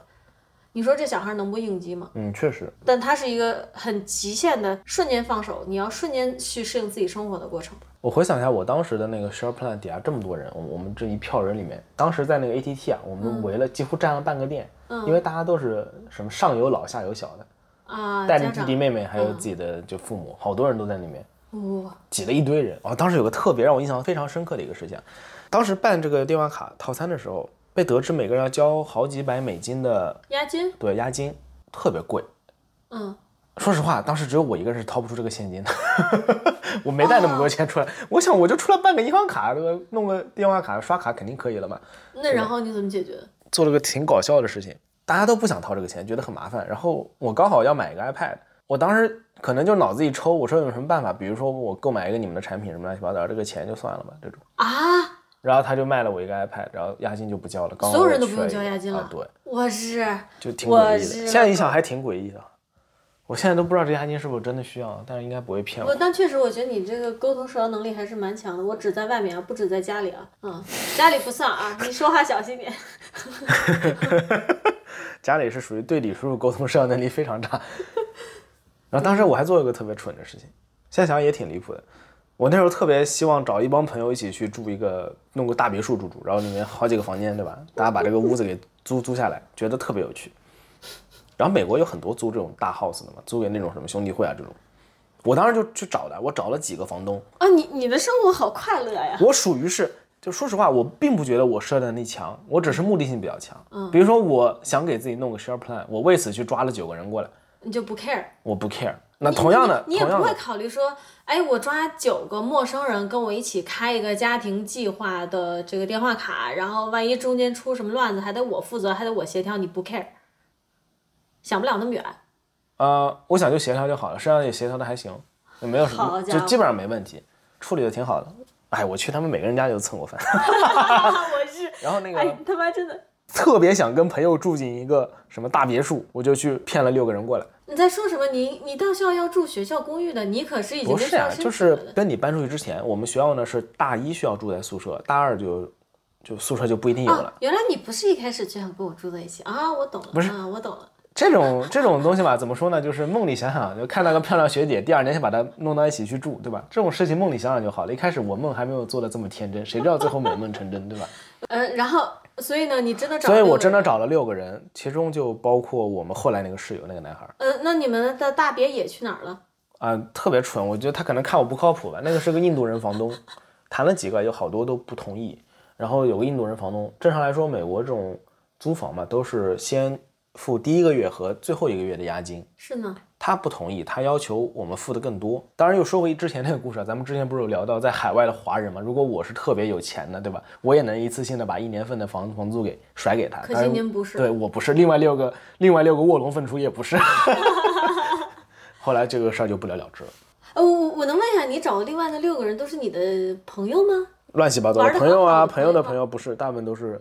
你说这小孩能不应激吗？嗯，确实，但他是一个很极限的瞬间放手，你要瞬间去适应自己生活的过程。我回想一下，我当时的那个 Share Plan 底下这么多人，我我们这一票人里面，当时在那个 ATT 啊，我们围了几乎占了半个店，因为大家都是什么上有老下有小的，啊，带着弟弟妹妹还有自己的就父母，好多人都在里面。哇、挤了一堆人。哦，当时有个特别让我印象非常深刻的一个事情，当时办这个电话卡套餐的时候，被得知每个人要交好几百美金的押金，对押金，特别贵。嗯，说实话，当时只有我一个人是掏不出这个现金的，[LAUGHS] 我没带那么多钱出来。我想我就出来办个银行卡，这个弄个电话卡刷卡肯定可以了嘛。那然后你怎么解决？做了个挺搞笑的事情，大家都不想掏这个钱，觉得很麻烦。然后我刚好要买一个 iPad，我当时可能就脑子一抽，我说有什么办法？比如说我购买一个你们的产品什么乱七八糟，这个钱就算了吧，这种。啊，然后他就卖了我一个 iPad，然后押金就不交了。刚好所有人都不用交押金了啊对，我是就挺我诡异的。现在一道想还挺诡异的。我现在都不知道这押金是不是真的需要，但是应该不会骗我，我。但确实我觉得你这个沟通社交能力还是蛮强的。我只在外面啊，不止在家里啊。嗯，家里不算啊，你说话小心点。[LAUGHS] 家里是属于对李叔叔沟通社交能力非常差。然后当时我还做一个特别蠢的事情，现在想想也挺离谱的。我那时候特别希望找一帮朋友一起去住一个弄个大别墅住住，然后里面好几个房间，对吧？大家把这个屋子给租租下来，觉得特别有趣。然后美国有很多租这种大 house 的嘛，租给那种什么兄弟会啊这种。我当时就去找的，我找了几个房东，啊，你你的生活好快乐呀。我属于是，就说实话，我并不觉得我社交能力强，我只是目的性比较强。嗯，比如说我想给自己弄个 share plan，我为此去抓了九个人过来，你就不 care。我不 care。那同样的，你也不会考虑说，哎，我抓九个陌生人跟我一起开一个家庭计划的这个电话卡，然后万一中间出什么乱子，还得我负责，还得我协调，你不 care，想不了那么远。呃，我想就协调就好了，实际上也协调的还行，也没有什么，就基本上没问题，处理的挺好的。哎，我去他们每个人家就蹭过饭 [LAUGHS] [LAUGHS] 我是，然后那个哎，他妈真的，特别想跟朋友住进一个什么大别墅，我就去骗了六个人过来。你在说什么？你你到校要住学校公寓的，你可是已经不是呀、跟学校申就是。跟你搬出去之前，我们学校呢是大一需要住在宿舍，大二就就宿舍就不一定有了。啊，原来你不是一开始就想跟我住在一起啊！我懂了，不是啊，我懂了。这种这种东西吧，怎么说呢？就是梦里想想，就看到个漂亮学姐，第二年想把她弄到一起去住，对吧？这种事情梦里想想就好了。一开始我梦还没有做的这么天真，谁知道最后美梦成真，对吧？呃，然后，所以呢，你真的找所以。我真的找了六个人，其中就包括我们后来那个室友那个男孩儿呃，那你们的大别野去哪儿了？啊、特别蠢，我觉得他可能看我不靠谱吧。那个是个印度人房东，[LAUGHS] 谈了几个，有好多都不同意。然后有个印度人房东，正常来说，美国这种租房嘛，都是先付第一个月和最后一个月的押金。是呢，他不同意，他要求我们付的更多。当然，又说回之前那个故事啊，咱们之前不是有聊到在海外的华人嘛？如果我是特别有钱的，对吧？我也能一次性的把一年份的房房租给甩给他。可惜您不是对我不是，另外六个另外六个卧龙凤雏也不是。[LAUGHS] 后来这个事儿就不了了之了，呃，我我能问一下，你找的另外的六个人都是你的朋友吗？乱七八糟的朋友啊，朋友的朋友吗朋友不是，大部分都是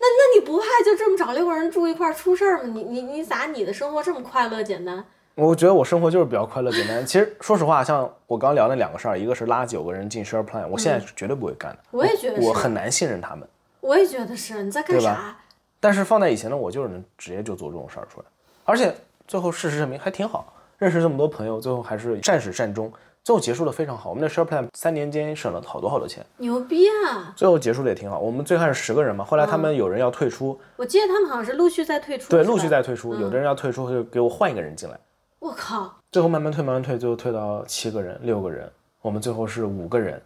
那那你不怕就这么找六个人住一块儿出事儿吗？你你你咋你的生活这么快乐简单？我觉得我生活就是比较快乐简单。其实说实话，像我刚聊那两个事儿，一个是拉九个人进 share plan，我现在是绝对不会干的。我也觉得是，我很难信任他们。我也觉得是。你在干啥？但是放在以前呢，我就是能直接就做这种事儿出来，而且最后事实证明还挺好，认识这么多朋友，最后还是善始善终，最后结束的非常好。我们的 share plan 三年间省了好多好多钱，牛逼啊！最后结束的也挺好。我们最开始十个人嘛，后来他们有人要退出，我记得他们好像是陆续在退出，对，陆续在退出，有的人要退出，就给我换一个人进来。我靠，最后慢慢退，慢慢退，最后退到七个人、六个人，我们最后是五个人，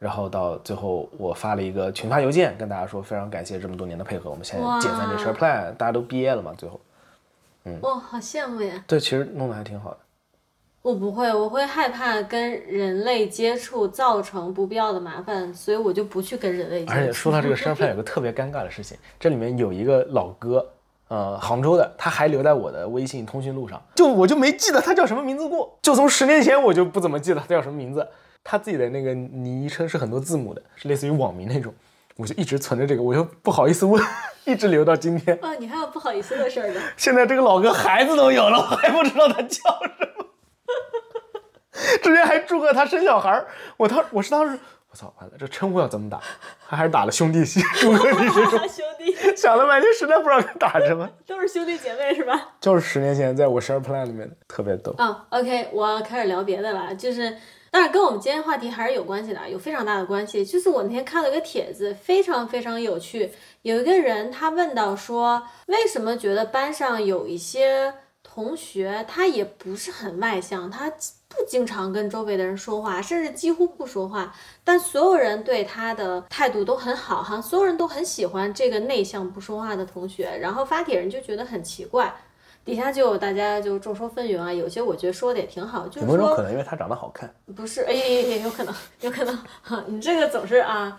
然后到最后我发了一个群发邮件，跟大家说非常感谢这么多年的配合，我们现在解散这哇 share plan，大家都毕业了嘛，最后嗯哇，好羡慕呀！对，其实弄得还挺好的。我不会，我会害怕跟人类接触造成不必要的麻烦，所以我就不去跟人类接触。而且说到这个 share plan，有个特别尴尬的事情，这里面有一个老哥，呃，杭州的，他还留在我的微信通讯录上，就我就没记得他叫什么名字过，就从十年前我就不怎么记得他叫什么名字，他自己的那个昵称是很多字母的，是类似于网名那种，我就一直存着这个，我又不好意思问，[LAUGHS] 一直留到今天。啊，你还有不好意思的事儿呢。现在这个老哥孩子都有了，我还不知道他叫什么。[LAUGHS] 之前还祝贺他生小孩儿，我当我是当时我操，完了这称呼要怎么打？他还是打了兄弟戏，祝贺你这种，兄弟 [LAUGHS] 想了半天实在不知道该打什么。[LAUGHS] 都是兄弟姐妹是吧？就是十年前在我 share plan 里面的，特别逗。啊、o k 我要开始聊别的了，就是，但是跟我们今天话题还是有关系的，有非常大的关系。就是我那天看了一个帖子，非常非常有趣，有一个人他问到说，为什么觉得班上有一些同学他也不是很外向，他不经常跟周围的人说话，甚至几乎不说话，但所有人对他的态度都很好，哈，所有人都很喜欢这个内向不说话的同学。然后发帖人就觉得很奇怪，底下就有大家就众说纷纭啊，有些我觉得说的也挺好，就是说有可能，因为他长得好看？不是，哎，也也有可能，有可能，哈，[LAUGHS] 你这个总是啊。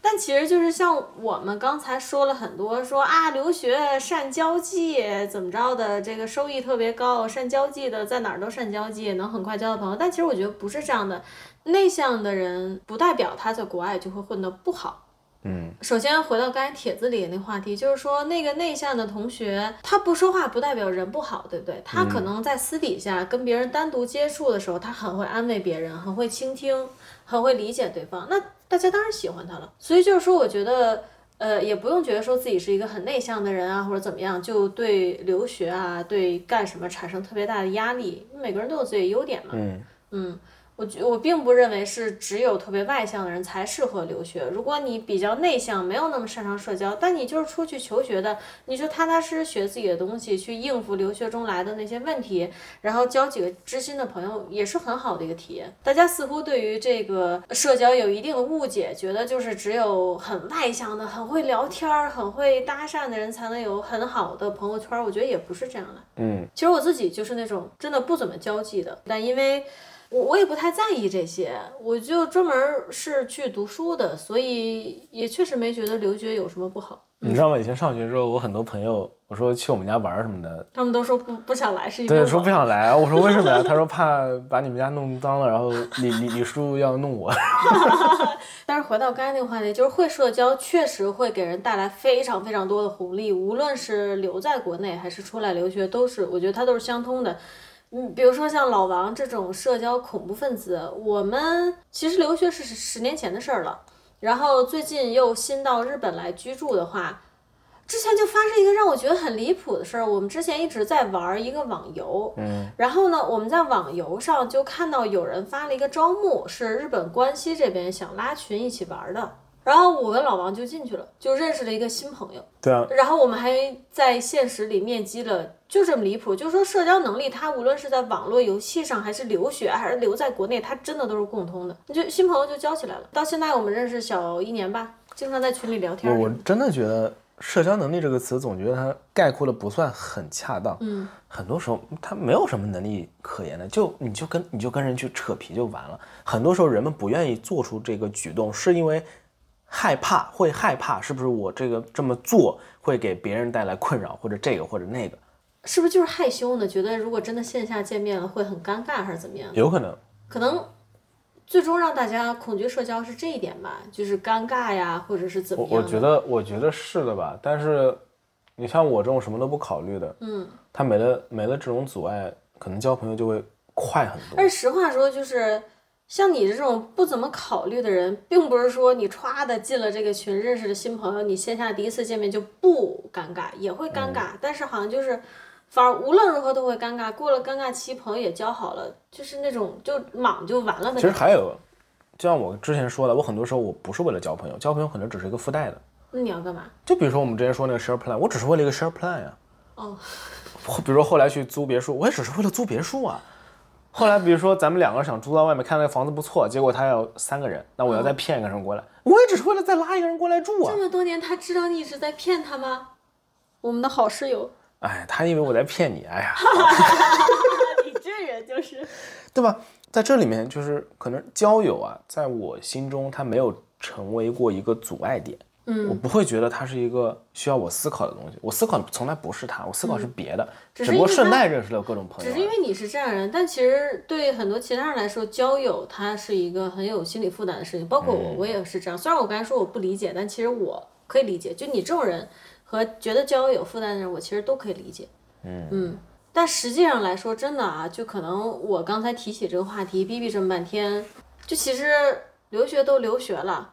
但其实就是像我们刚才说了很多，说啊留学善交际怎么着的，这个收益特别高，善交际的在哪儿都善交际，能很快交到朋友。但其实我觉得不是这样的，内向的人不代表他在国外就会混得不好。嗯，首先回到刚才帖子里的那话题，就是说那个内向的同学，他不说话不代表人不好，对不对？他可能在私底下跟别人单独接触的时候，他很会安慰别人，很会倾听，很会理解对方。那大家当然喜欢他了。所以就是说，我觉得。呃，也不用觉得说自己是一个很内向的人啊，或者怎么样，就对留学啊，对干什么产生特别大的压力。每个人都有自己的优点嘛。嗯嗯，我觉我并不认为是只有特别外向的人才适合留学。如果你比较内向，没有那么擅长社交，但你就是出去求学的，你就踏踏实实学自己的东西，去应付留学中来的那些问题，然后交几个知心的朋友，也是很好的一个体验。大家似乎对于这个社交有一定的误解，觉得就是只有很外向的、很会聊天儿、很会搭讪的人才能有很好的朋友圈儿。我觉得也不是这样的。嗯，其实我自己就是那种真的不怎么交际的，但因为我我也不太在意这些，我就专门是去读书的，所以也确实没觉得留学有什么不好。你知道吗？以前上学的时候，我很多朋友，我说去我们家玩什么的，他们都说不不想来，是因为对，我说不想来。我说为什么呀？他说 [LAUGHS] 怕把你们家弄脏了，然后李李李叔要弄我。[LAUGHS] [LAUGHS] 但是回到刚才那个话题，就是会社交确实会给人带来非常非常多的红利，无论是留在国内还是出来留学，都是我觉得它都是相通的。嗯，比如说像老王这种社交恐怖分子，我们其实留学是十十年前的事儿了，然后最近又新到日本来居住的话，之前就发生一个让我觉得很离谱的事儿。我们之前一直在玩一个网游，嗯，然后呢，我们在网游上就看到有人发了一个招募，是日本关西这边想拉群一起玩的。然后我跟老王就进去了，就认识了一个新朋友。对啊，然后我们还在现实里面基了，就这么离谱。就是说社交能力，它无论是在网络游戏上，还是留学，还是留在国内，它真的都是共通的。你就新朋友就交起来了。到现在我们认识小一年吧，经常在群里聊天。我真的觉得“社交能力”这个词，总觉得它概括的不算很恰当。嗯，很多时候他没有什么能力可言的，就你就跟你就跟人去扯皮就完了。很多时候人们不愿意做出这个举动，是因为害怕，会害怕是不是我这个这么做会给别人带来困扰，或者这个或者那个，是不是就是害羞呢？觉得如果真的线下见面了会很尴尬，还是怎么样？有可能。可能最终让大家恐惧社交是这一点吧，就是尴尬呀，或者是怎么样。我我觉得我觉得是的吧，但是你像我这种什么都不考虑的，嗯，他没了没了这种阻碍，可能交朋友就会快很多。而且实话说，就是像你这种不怎么考虑的人，并不是说你歘的进了这个群，认识的新朋友，你线下第一次见面就不尴尬，也会尴尬，但是好像就是反而无论如何都会尴尬。过了尴尬期，朋友也交好了，就是那种就莽就完了的其实。还有，就像我之前说的，我很多时候我不是为了交朋友，交朋友可能只是一个附带的。那你要干嘛？就比如说我们之前说那个 share plan，我只是为了一个 share plan 呀、哦，或比如说后来去租别墅，我也只是为了租别墅啊。后来比如说咱们两个想租到外面，看那个房子不错，结果他要三个人，那我要再骗一个人过来，我也只是为了再拉一个人过来住啊这。么多年，他知道你一直在骗他吗？我们的好室友，哎，他以为我在骗你，哎呀，[LAUGHS] 你这人就是。对吧？在这里面就是可能交友啊，在我心中他没有成为过一个阻碍点。嗯，我不会觉得它是一个需要我思考的东西。我思考从来不是它，我思考是别的，只不过顺带认识了各种朋友。只是因为你是这样人，但其实对很多其他人来说，交友它是一个很有心理负担的事情，包括我，我也是这样。虽然我刚才说我不理解，但其实我可以理解。就你这种人和觉得交友有负担的人，我其实都可以理解。嗯但实际上来说，真的啊，就可能我刚才提起这个话题，逼逼这么半天，就其实留学都留学了，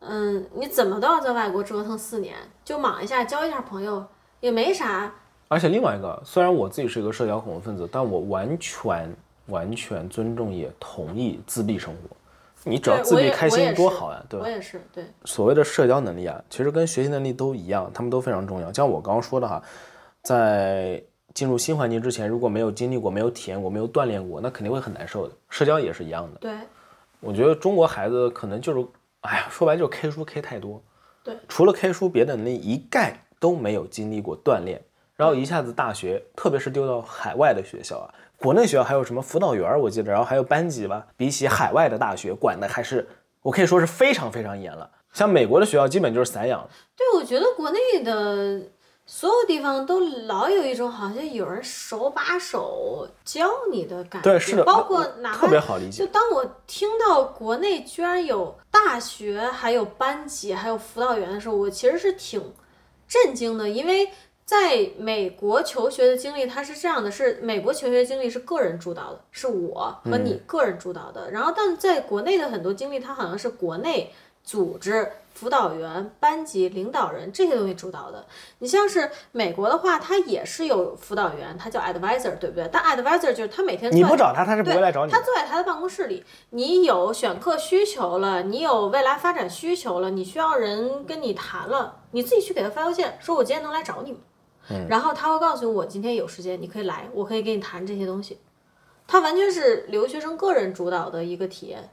嗯，你怎么都要在外国折腾四年，就莽一下交一下朋友也没啥。而且另外一个，虽然我自己是一个社交恐怖分子，但我完全完全尊重也同意自闭生活。你只要自闭开心多好呀，对吧我？也是，对。所谓的社交能力啊，其实跟学习能力都一样，他们都非常重要。像我刚刚说的哈，在进入新环境之前，如果没有经历过、没有体验过、没有锻炼过，那肯定会很难受的。社交也是一样的。对，我觉得中国孩子可能就是，哎呀，说白了就是 K 书 K 太多。对，除了 K 书，别的能力一概都没有经历过锻炼，然后一下子大学，特别是丢到海外的学校啊，国内学校还有什么辅导员儿，我记得，然后还有班级吧，比起海外的大学管的还是，我可以说是非常非常严了。像美国的学校基本就是散养，对，我觉得国内的所有地方都老有一种好像有人手把手教你的感觉，对，是的，包括哪怕特别好理就。当我听到国内居然有大学，还有班级，还有辅导员的时候，我其实是挺震惊的，因为在美国求学的经历，它是这样的：是美国求学经历是个人主导的，是我和你个人主导的。然后，但在国内的很多经历，它好像是国内组织、辅导员、班级、领导人这些东西主导的。你像是美国的话，他也是有辅导员，他叫 advisor，对不对？但 advisor 就是他每天你不找他，他是不会来找你。他坐在他的办公室里，你有选课需求了，你有未来发展需求了，你需要人跟你谈了，你自己去给他发邮件，说我今天能来找你吗？嗯然后他会告诉你，我今天有时间，你可以来，我可以跟你谈这些东西。他完全是留学生个人主导的一个体验。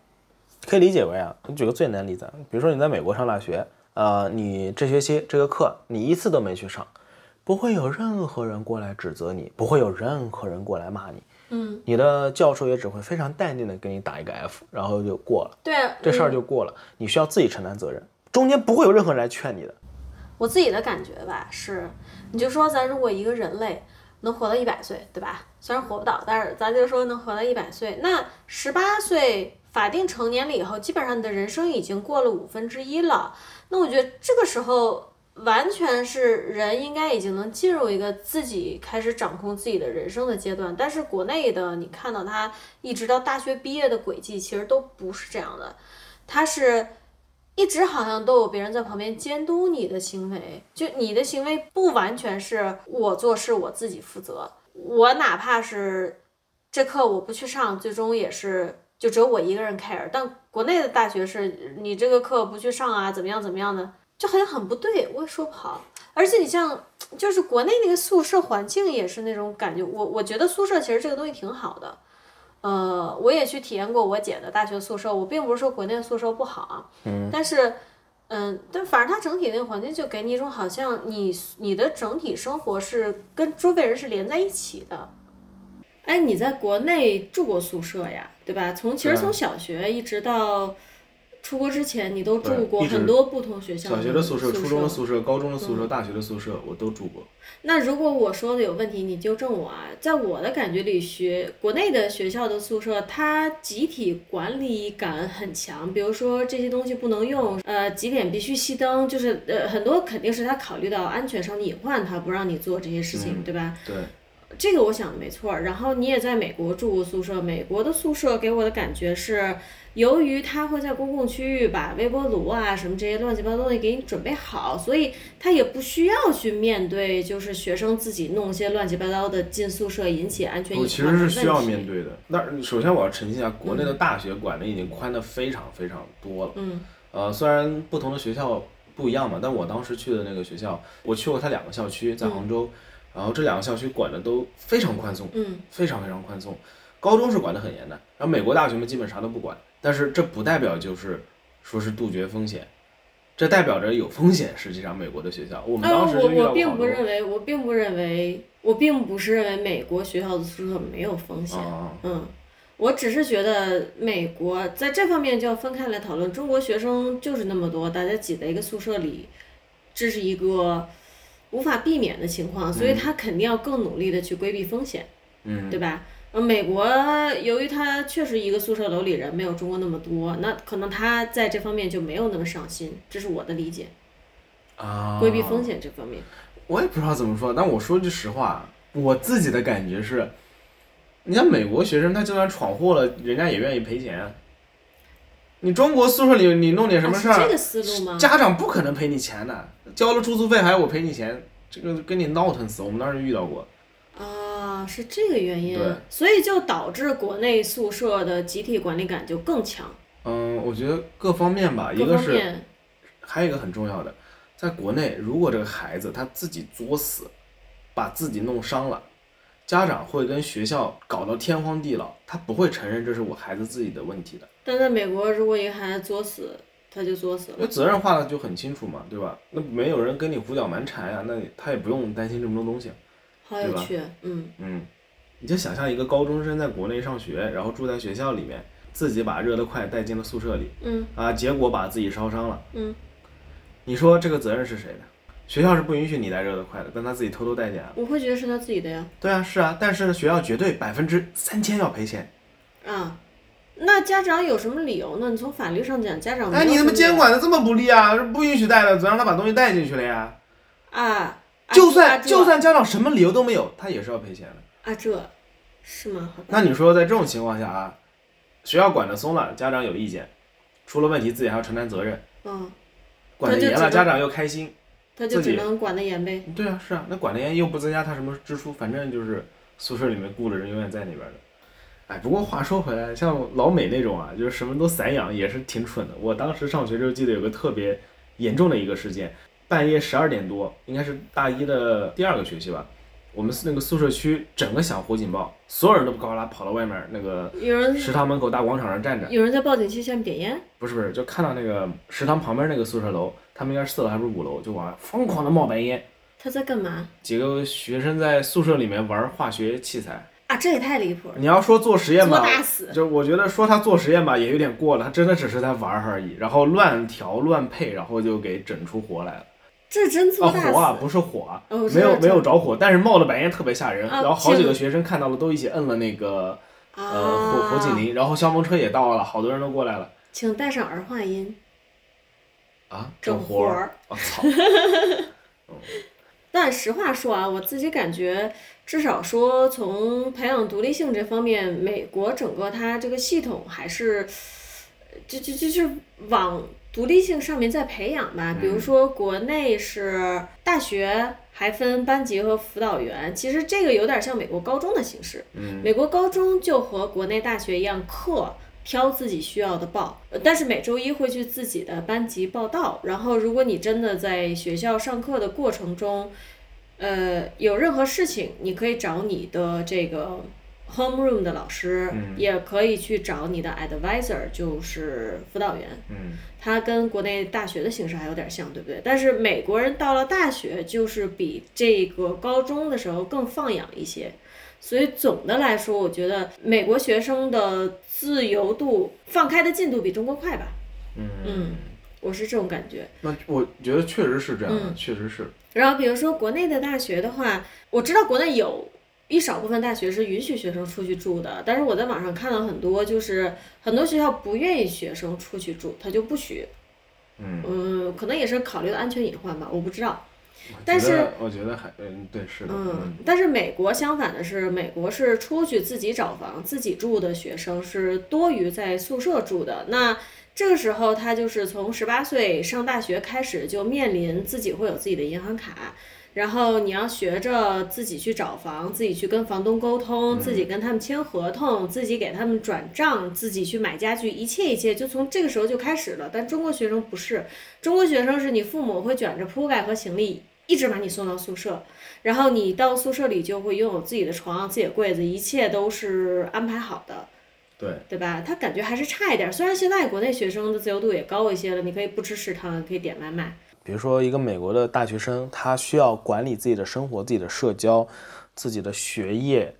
可以理解为啊，我举个最难的例子啊，比如说你在美国上大学，呃，你这学期这个课你一次都没去上，不会有任何人过来指责你，不会有任何人过来骂你，嗯，你的教授也只会非常淡定的给你打一个 F，然后就过了，对啊，这事儿嗯就过了，你需要自己承担责任，中间不会有任何人来劝你的。我自己的感觉吧是，你就说咱如果一个人类能活到一百岁，对吧？虽然活不到，但是咱就说能活到一百岁，那十八岁法定成年了以后，基本上你的人生已经过了五分之一了。那我觉得这个时候完全是人应该已经能进入一个自己开始掌控自己的人生的阶段。但是国内的你看到他一直到大学毕业的轨迹，其实都不是这样的，他是。一直好像都有别人在旁边监督你的行为，就你的行为不完全是我做事我自己负责，我哪怕是这课我不去上，最终也是就只有我一个人 care。但国内的大学是你这个课不去上啊，怎么样怎么样的，就好像很不对，我也说不好。而且你像就是国内那个宿舍环境也是那种感觉，我我觉得宿舍其实这个东西挺好的。呃，我也去体验过我姐的大学宿舍，我并不是说国内宿舍不好啊，嗯，但是，嗯，但反正它整体那个环境就给你一种好像你你的整体生活是跟周围人是连在一起的。哎，你在国内住过宿舍呀，对吧？从其实从小学一直到出国之前，你都住过很多不同学校小学的宿舍、初中的宿舍、高中的宿嗯舍、大学的宿舍，我都住过。那如果我说的有问题，你纠正我啊。在我的感觉里，学国内的学校的宿舍，它集体管理感很强。比如说这些东西不能用，呃，几点必须熄灯，就是呃很多肯定是他考虑到安全上的隐患，他不让你做这些事情，对吧？对，这个我想的没错儿。然后你也在美国住过宿舍，美国的宿舍给我的感觉是，由于它会在公共区域把微波炉啊什么这些乱七八糟东西给你准备好，所以他也不需要去面对就是学生自己弄些乱七八糟的进宿舍引起安全我其隐患的问题。实是需要面对的。那首先我要澄清一下，国内的大学管的已经宽的非常非常多了。嗯呃，虽然不同的学校不一样嘛，但我当时去的那个学校，我去过它两个校区，在杭州，然后这两个校区管的都非常宽松，嗯非常非常宽松。高中是管得很严的，然后美国大学们基本啥都不管，但是这不代表就是说是杜绝风险，这代表着有风险。实际上，美国的学校，我们呃，当我我并不认为，我并不认为，我并不是认为美国学校的宿舍没有风险。啊，嗯，我只是觉得美国在这方面就要分开来讨论。中国学生就是那么多，大家挤在一个宿舍里，这是一个无法避免的情况，所以他肯定要更努力的去规避风险，嗯，对吧？呃，美国由于他确实一个宿舍楼里人没有中国那么多，那可能他在这方面就没有那么上心，这是我的理解。啊，规避风险这方面，我也不知道怎么说，但我说句实话，我自己的感觉是，你像美国学生，他就算闯祸了，人家也愿意赔钱。你中国宿舍里你弄点什么事儿，啊这个思路吗？家长不可能赔你钱的，交了住宿费还要我赔你钱，这个跟你闹腾死。我们当时遇到过，啊，是这个原因，所以就导致国内宿舍的集体管理感就更强。嗯，我觉得各方面吧，一个是，还有一个很重要的，在国内，如果这个孩子他自己作死，把自己弄伤了，家长会跟学校搞到天荒地老，他不会承认这是我孩子自己的问题的，但在美国，如果一个孩子作死，他就作死了。那责任划的就很清楚嘛，对吧？那没有人跟你胡搅蛮缠呀，那他也不用担心这么多东西。对吧好有趣，嗯，嗯，你就想象一个高中生在国内上学，然后住在学校里面，自己把热得快带进了宿舍里，嗯啊，结果把自己烧伤了，嗯，你说这个责任是谁的？学校是不允许你带热得快的，但他自己偷偷带进来了。我会觉得是他自己的呀。对啊，是啊，但是呢，学校绝对百分之三千要赔钱。啊，那家长有什么理由呢？你从法律上讲，家长没哎，你怎么监管的这么不力啊？是不允许带的，总让他把东西带进去了呀？啊？啊就算这就算家长什么理由都没有，他也是要赔钱的。啊这，是吗？好那你说在这种情况下啊，学校管的松了，家长有意见，出了问题自己还要承担责任，嗯，管得严了，家长又开心。他就只能管得严呗。对啊，是啊，那管得严又不增加他什么支出，反正就是宿舍里面雇的人永远在那边的。哎，不过话说回来，像老美那种啊，就是什么都散养，也是挺蠢的。我当时上学时候记得有个特别严重的一个事件，半夜十二点多，应该是大一的第二个学期吧，我们那个宿舍区整个响火警报，所有人都不高啦跑到外面那个食堂门口大广场上站着，有人在报警器下面点烟，不是不是，就看到那个食堂旁边那个宿舍楼，他们应该是四楼还是五楼，就往外疯狂的冒白烟。他在干嘛几个学生在宿舍里面玩化学器材。啊？这也太离谱了，你要说做实验作吧。就我觉得说他做实验吧也有点过了，他真的只是在玩而已，然后乱调乱配，然后就给整出火来了。这真做啊，大死。火啊，不是火没有没有着火，但是冒的白烟特别吓人，啊然后好几个个学生看到了都一起摁了那个呃啊，火火警铃，然后消防车也到了，好多人都过来了请带上儿化音，啊，整活我操，[LAUGHS] 但实话说啊，我自己感觉，至少说从培养独立性这方面，美国整个它这个系统还是，就就就是往独立性上面在培养吧。比如说国内是大学还分班级和辅导员，其实这个有点像美国高中的形式。嗯美国高中就和国内大学一样，课挑自己需要的报，呃但是每周一会去自己的班级报到。然后，如果你真的在学校上课的过程中，呃，有任何事情，你可以找你的这个 homeroom 的老师，嗯也可以去找你的 advisor，就是辅导员。嗯他跟国内大学的形式还有点像，对不对？但是美国人到了大学，就是比这个高中的时候更放养一些。所以总的来说，我觉得美国学生的自由度放开的进度比中国快吧。嗯嗯，我是这种感觉。那我觉得确实是这样的，嗯确实是，然后比如说国内的大学的话，我知道国内有一少部分大学是允许学生出去住的，但是我在网上看到很多，就是很多学校不愿意学生出去住，他就不许。嗯嗯，可能也是考虑到安全隐患吧，我不知道。但是我觉得还嗯对是的，嗯，但是美国相反的是，美国是出去自己找房、自己住的学生是多于在宿舍住的。那这个时候，他就是从十八岁上大学开始，就面临自己会有自己的银行卡，然后你要学着自己去找房，自己去跟房东沟通，自己跟他们签合同，自己给他们转账，自己去买家具，一切一切就从这个时候就开始了。但中国学生不是，中国学生是你父母会卷着铺盖和行李。一直把你送到宿舍，然后你到宿舍里就会拥有自己的床、自己的柜子，一切都是安排好的，对对吧？他感觉还是差一点。虽然现在国内学生的自由度也高一些了，你可以不吃食堂，可以点外卖。比如说一个美国的大学生，他需要管理自己的生活、自己的社交、自己的学业、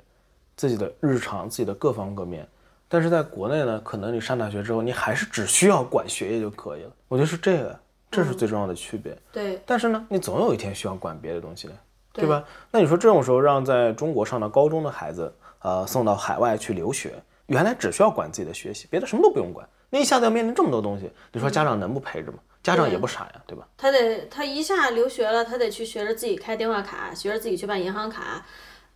自己的日常、自己的各方各面。但是在国内呢，可能你上大学之后，你还是只需要管学业就可以了。我觉得是这个，这是最重要的区别。对，但是呢，你总有一天需要管别的东西的，对对吧？那你说这种时候让在中国上到高中的孩子，呃，送到海外去留学，原来只需要管自己的学习，别的什么都不用管。那一下子要面临这么多东西，你说家长能不陪着吗？家长也不傻呀，对吧？他得他一下留学了，他得去学着自己开电话卡，学着自己去办银行卡，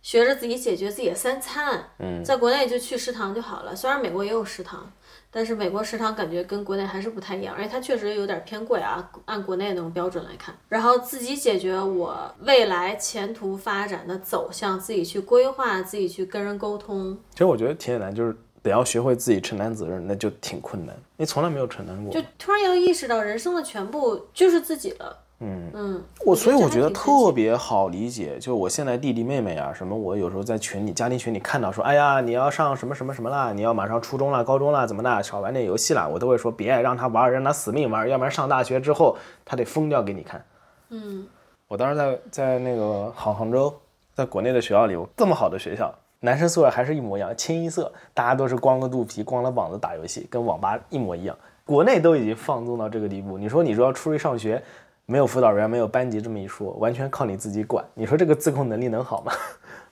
学着自己解决自己的三餐。嗯，在国内就去食堂就好了，虽然美国也有食堂。但是美国食堂感觉跟国内还是不太一样，而且它确实有点偏贵啊，按国内那种标准来看。然后自己解决我未来前途发展的走向，自己去规划，自己去跟人沟通。其实我觉得挺简单，就是得要学会自己承担责任，那就挺困难。你从来没有承担过就，突然要意识到人生的全部就是自己了。嗯嗯，我所以我觉得特别好理解。就我现在弟弟妹妹啊，什么我有时候在群里、家庭群里看到说，哎呀，你要上什么什么什么啦，你要马上初中啦、高中啦，怎么啦，少玩点游戏啦，我都会说别让他玩，让他死命玩，要不然上大学之后他得疯掉给你看。嗯，我当时在在那个杭杭州，在国内的学校里，这么好的学校，男生宿舍还是一模一样，清一色，大家都是光个肚皮、光了膀子打游戏，跟网吧一模一样。国内都已经放纵到这个地步，你说你说要出去上学，没有辅导员、没有班级这么一说，完全靠你自己管，你说这个自控能力能好吗？[LAUGHS]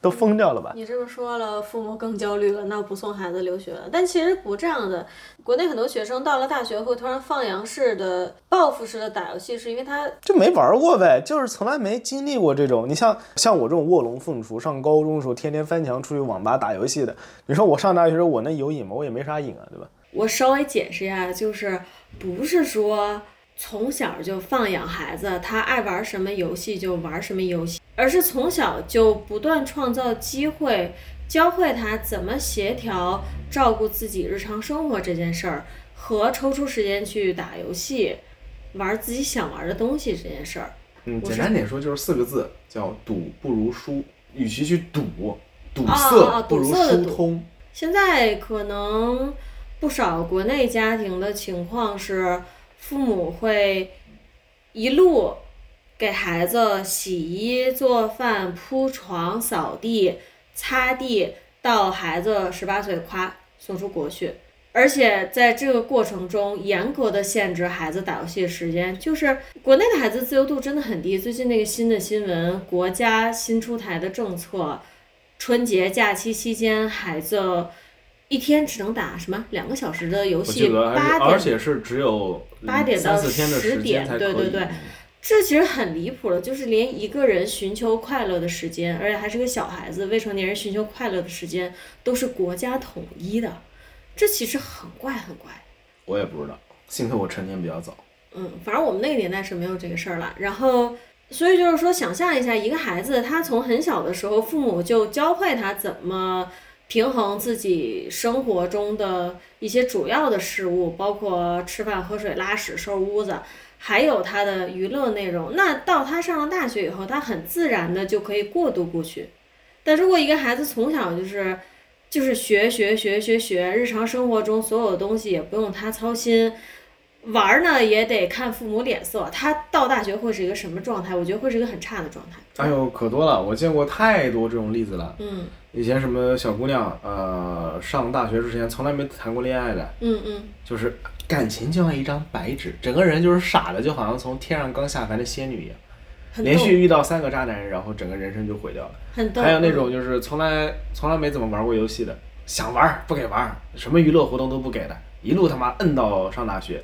都疯掉了吧？你这么说了，父母更焦虑了，那不送孩子留学了。但其实不这样的，国内很多学生到了大学会突然放羊式的、报复式的打游戏，是因为他就没玩过呗，就是从来没经历过这种。你像像我这种卧龙凤雏，上高中的时候天天翻墙出去网吧打游戏的，你说我上大学时候我能有瘾吗？我也没啥瘾啊，对吧？我稍微解释一下，就是不是说从小就放养孩子，他爱玩什么游戏就玩什么游戏，而是从小就不断创造机会，教会他怎么协调照顾自己日常生活这件事儿，和抽出时间去打游戏，玩自己想玩的东西这件事儿。嗯，简单点说就是四个字，叫赌不如输。与其去赌，堵啊塞啊不如堵塞的堵疏通。现在可能不少国内家庭的情况是，父母会一路给孩子洗衣、做饭、铺床、扫地、擦地，到孩子十八岁，夸送出国去。而且在这个过程中，严格的限制孩子打游戏的时间，就是国内的孩子自由度真的很低。最近那个新的新闻，国家新出台的政策，春节假期期间，孩子一天只能打什么两个小时的游戏，八点而且是只有八点到三四天的10时间点。对对对这其实很离谱了，就是连一个人寻求快乐的时间，而且还是个小孩子、未成年人寻求快乐的时间，都是国家统一的，这其实很怪很怪。我也不知道，幸亏我成年比较早。嗯，反正我们那个年代是没有这个事儿了。然后，所以就是说，想象一下，一个孩子他从很小的时候，父母就教会他怎么平衡自己生活中的一些主要的事物，包括吃饭、喝水、拉屎、收拾屋子，还有他的娱乐内容。那到他上了大学以后，他很自然的就可以过渡过去。但如果一个孩子从小就是就是学学学学学，日常生活中所有的东西也不用他操心，玩儿呢也得看父母脸色。他到大学会是一个什么状态？我觉得会是一个很差的状态。哎呦，可多了，我见过太多这种例子了。嗯以前什么小姑娘，呃，上大学之前从来没谈过恋爱的，嗯嗯，就是感情就像一张白纸，整个人就是傻的，就好像从天上刚下凡的仙女一样，连续遇到三个渣男人，然后整个人生就毁掉了。还有那种就是从来从来没怎么玩过游戏的，想玩不给玩，什么娱乐活动都不给的，一路他妈摁到上大学，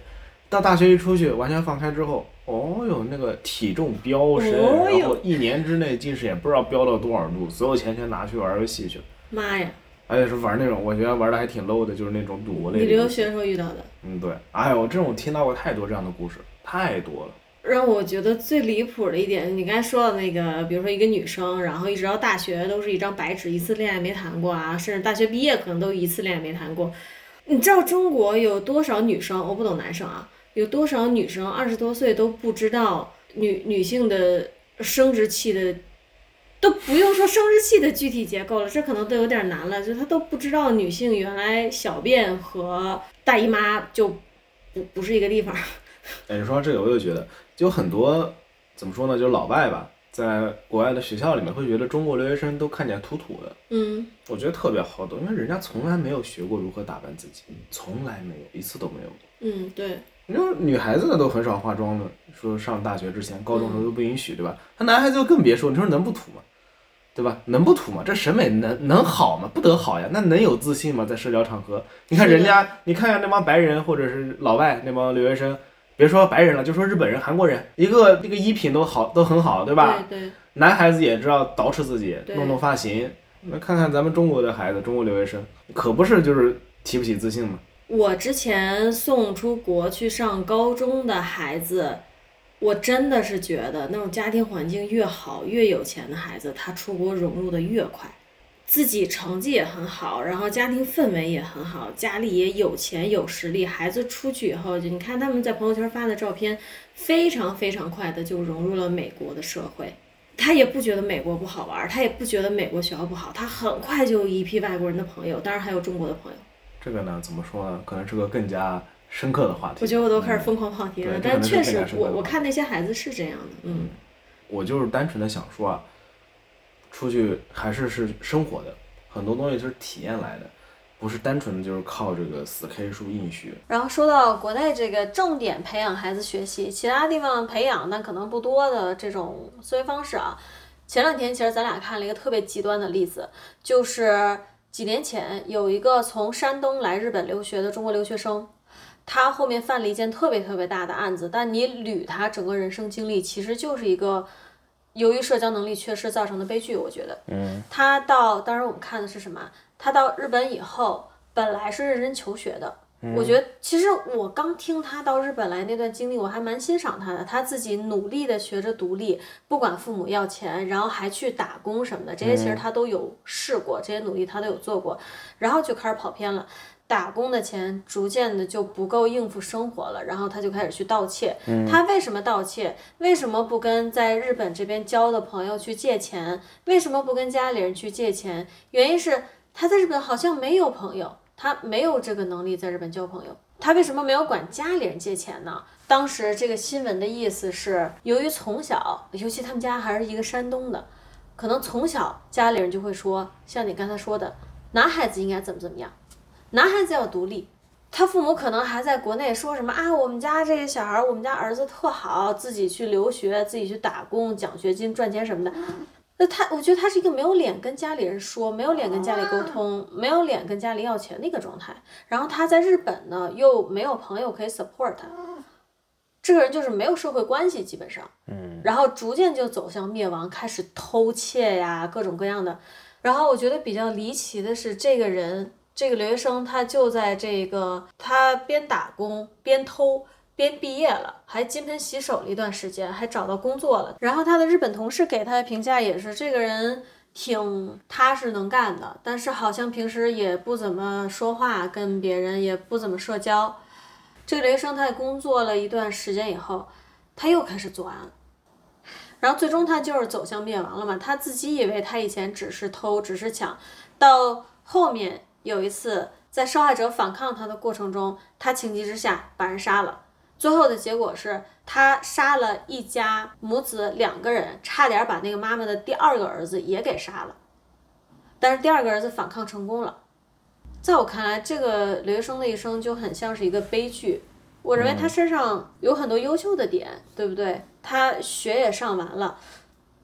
到大学一出去完全放开之后，哦哟，那个体重飙升，哦然后一年之内近视眼不知道飙到多少度，所有钱全拿去玩游戏去了，妈呀！而且是玩那种我觉得玩的还挺 low 的，就是那种赌博类的。你留学时候遇到的，嗯，对，哎呦，这种听到过太多这样的故事，太多了。让我觉得最离谱的一点，你刚才说的那个，比如说一个女生，然后一直到大学都是一张白纸，一次恋爱没谈过啊，甚至大学毕业可能都一次恋爱没谈过。你知道中国有多少女生？我不懂男生啊，有多少女生二十多岁都不知道女女性的生殖器的，都不用说生殖器的具体结构了，这可能都有点难了，就她都不知道女性原来小便和大姨妈就不不是一个地方。[LAUGHS] 哎，你说到这个，我就觉得就很多怎么说呢，就是老外吧，在国外的学校里面会觉得中国留学生都看起来土土的，嗯。我觉得特别好懂，因为人家从来没有学过如何打扮自己，从来没有一次都没有过。嗯，对，你说女孩子呢都很少化妆的，说上大学之前、高中时候都不允许，对吧？那男孩子就更别说，你说能不土吗？对吧？能不土吗？这审美能能好吗？不得好呀！那能有自信吗？在社交场合，你看人家，你看看那帮白人或者是老外那帮留学生，别说白人了，就说日本人、韩国人，一个这个衣品都好，都很好，对吧？对对，男孩子也知道捯饬自己，弄弄发型。那看看咱们中国的孩子，中国留学生，可不是就是提不起自信吗？我之前送出国去上高中的孩子，我真的是觉得那种家庭环境越好、越有钱的孩子，他出国融入的越快，自己成绩也很好，然后家庭氛围也很好，家里也有钱有实力，孩子出去以后，就你看他们在朋友圈发的照片，非常非常快的就融入了美国的社会。他也不觉得美国不好玩，他也不觉得美国学校不好，他很快就有一批外国人的朋友，当然还有中国的朋友。这个呢，怎么说呢？可能是个更加深刻的话题。我觉得我都开始疯狂跑题了，但确实我我看那些孩子是这样的，嗯，我就是单纯的想说啊，出去还是是生活的，很多东西就是体验来的，不是单纯的就是靠这个死 K 书硬学。然后说到国内这个重点培养孩子学习，其他地方培养但可能不多的这种思维方式啊。前两天其实咱俩看了一个特别极端的例子，就是几年前有一个从山东来日本留学的中国留学生，他后面犯了一件特别特别大的案子，但你捋他整个人生经历，其实就是一个由于社交能力缺失造成的悲剧。我觉得，嗯，他到当时我们看的是什么？他到日本以后，本来是认真求学的。我觉得其实我刚听他到日本来那段经历，我还蛮欣赏他的。他自己努力的学着独立，不管父母要钱，然后还去打工什么的，这些其实他都有试过，这些努力他都有做过，然后就开始跑偏了。打工的钱逐渐的就不够应付生活了，然后他就开始去盗窃。他为什么盗窃？为什么不跟在日本这边交的朋友去借钱？为什么不跟家里人去借钱？原因是他在日本好像没有朋友，他没有这个能力在日本交朋友。他为什么没有管家里人借钱呢？当时这个新闻的意思是，由于从小，尤其他们家还是一个山东的，可能从小家里人就会说，像你刚才说的，男孩子应该怎么怎么样，男孩子要独立。他父母可能还在国内说什么啊，我们家这个小孩，我们家儿子特好，自己去留学，自己去打工，奖学金赚钱什么的。那他，我觉得他是一个没有脸跟家里人说，没有脸跟家里沟通，没有脸跟家里要钱的一个状态。然后他在日本呢，又没有朋友可以 support 他，这个人就是没有社会关系，基本上。嗯，然后逐渐就走向灭亡，开始偷窃呀，各种各样的。然后我觉得比较离奇的是，这个人，这个留学生，他就在这个他边打工边偷边毕业了，还金盆洗手了一段时间，还找到工作了。然后他的日本同事给他的评价也是，这个人挺踏实能干的，但是好像平时也不怎么说话，跟别人也不怎么社交。这个留学生他在工作了一段时间以后，他又开始作案。然后最终他就是走向灭亡了嘛。他自己以为他以前只是偷，只是抢，到后面有一次在受害者反抗他的过程中，他情急之下把人杀了。最后的结果是他杀了一家母子两个人，差点把那个妈妈的第二个儿子也给杀了。但是第二个儿子反抗成功了。在我看来，这个留学生的一生就很像是一个悲剧。我认为他身上有很多优秀的点，对不对？他学也上完了，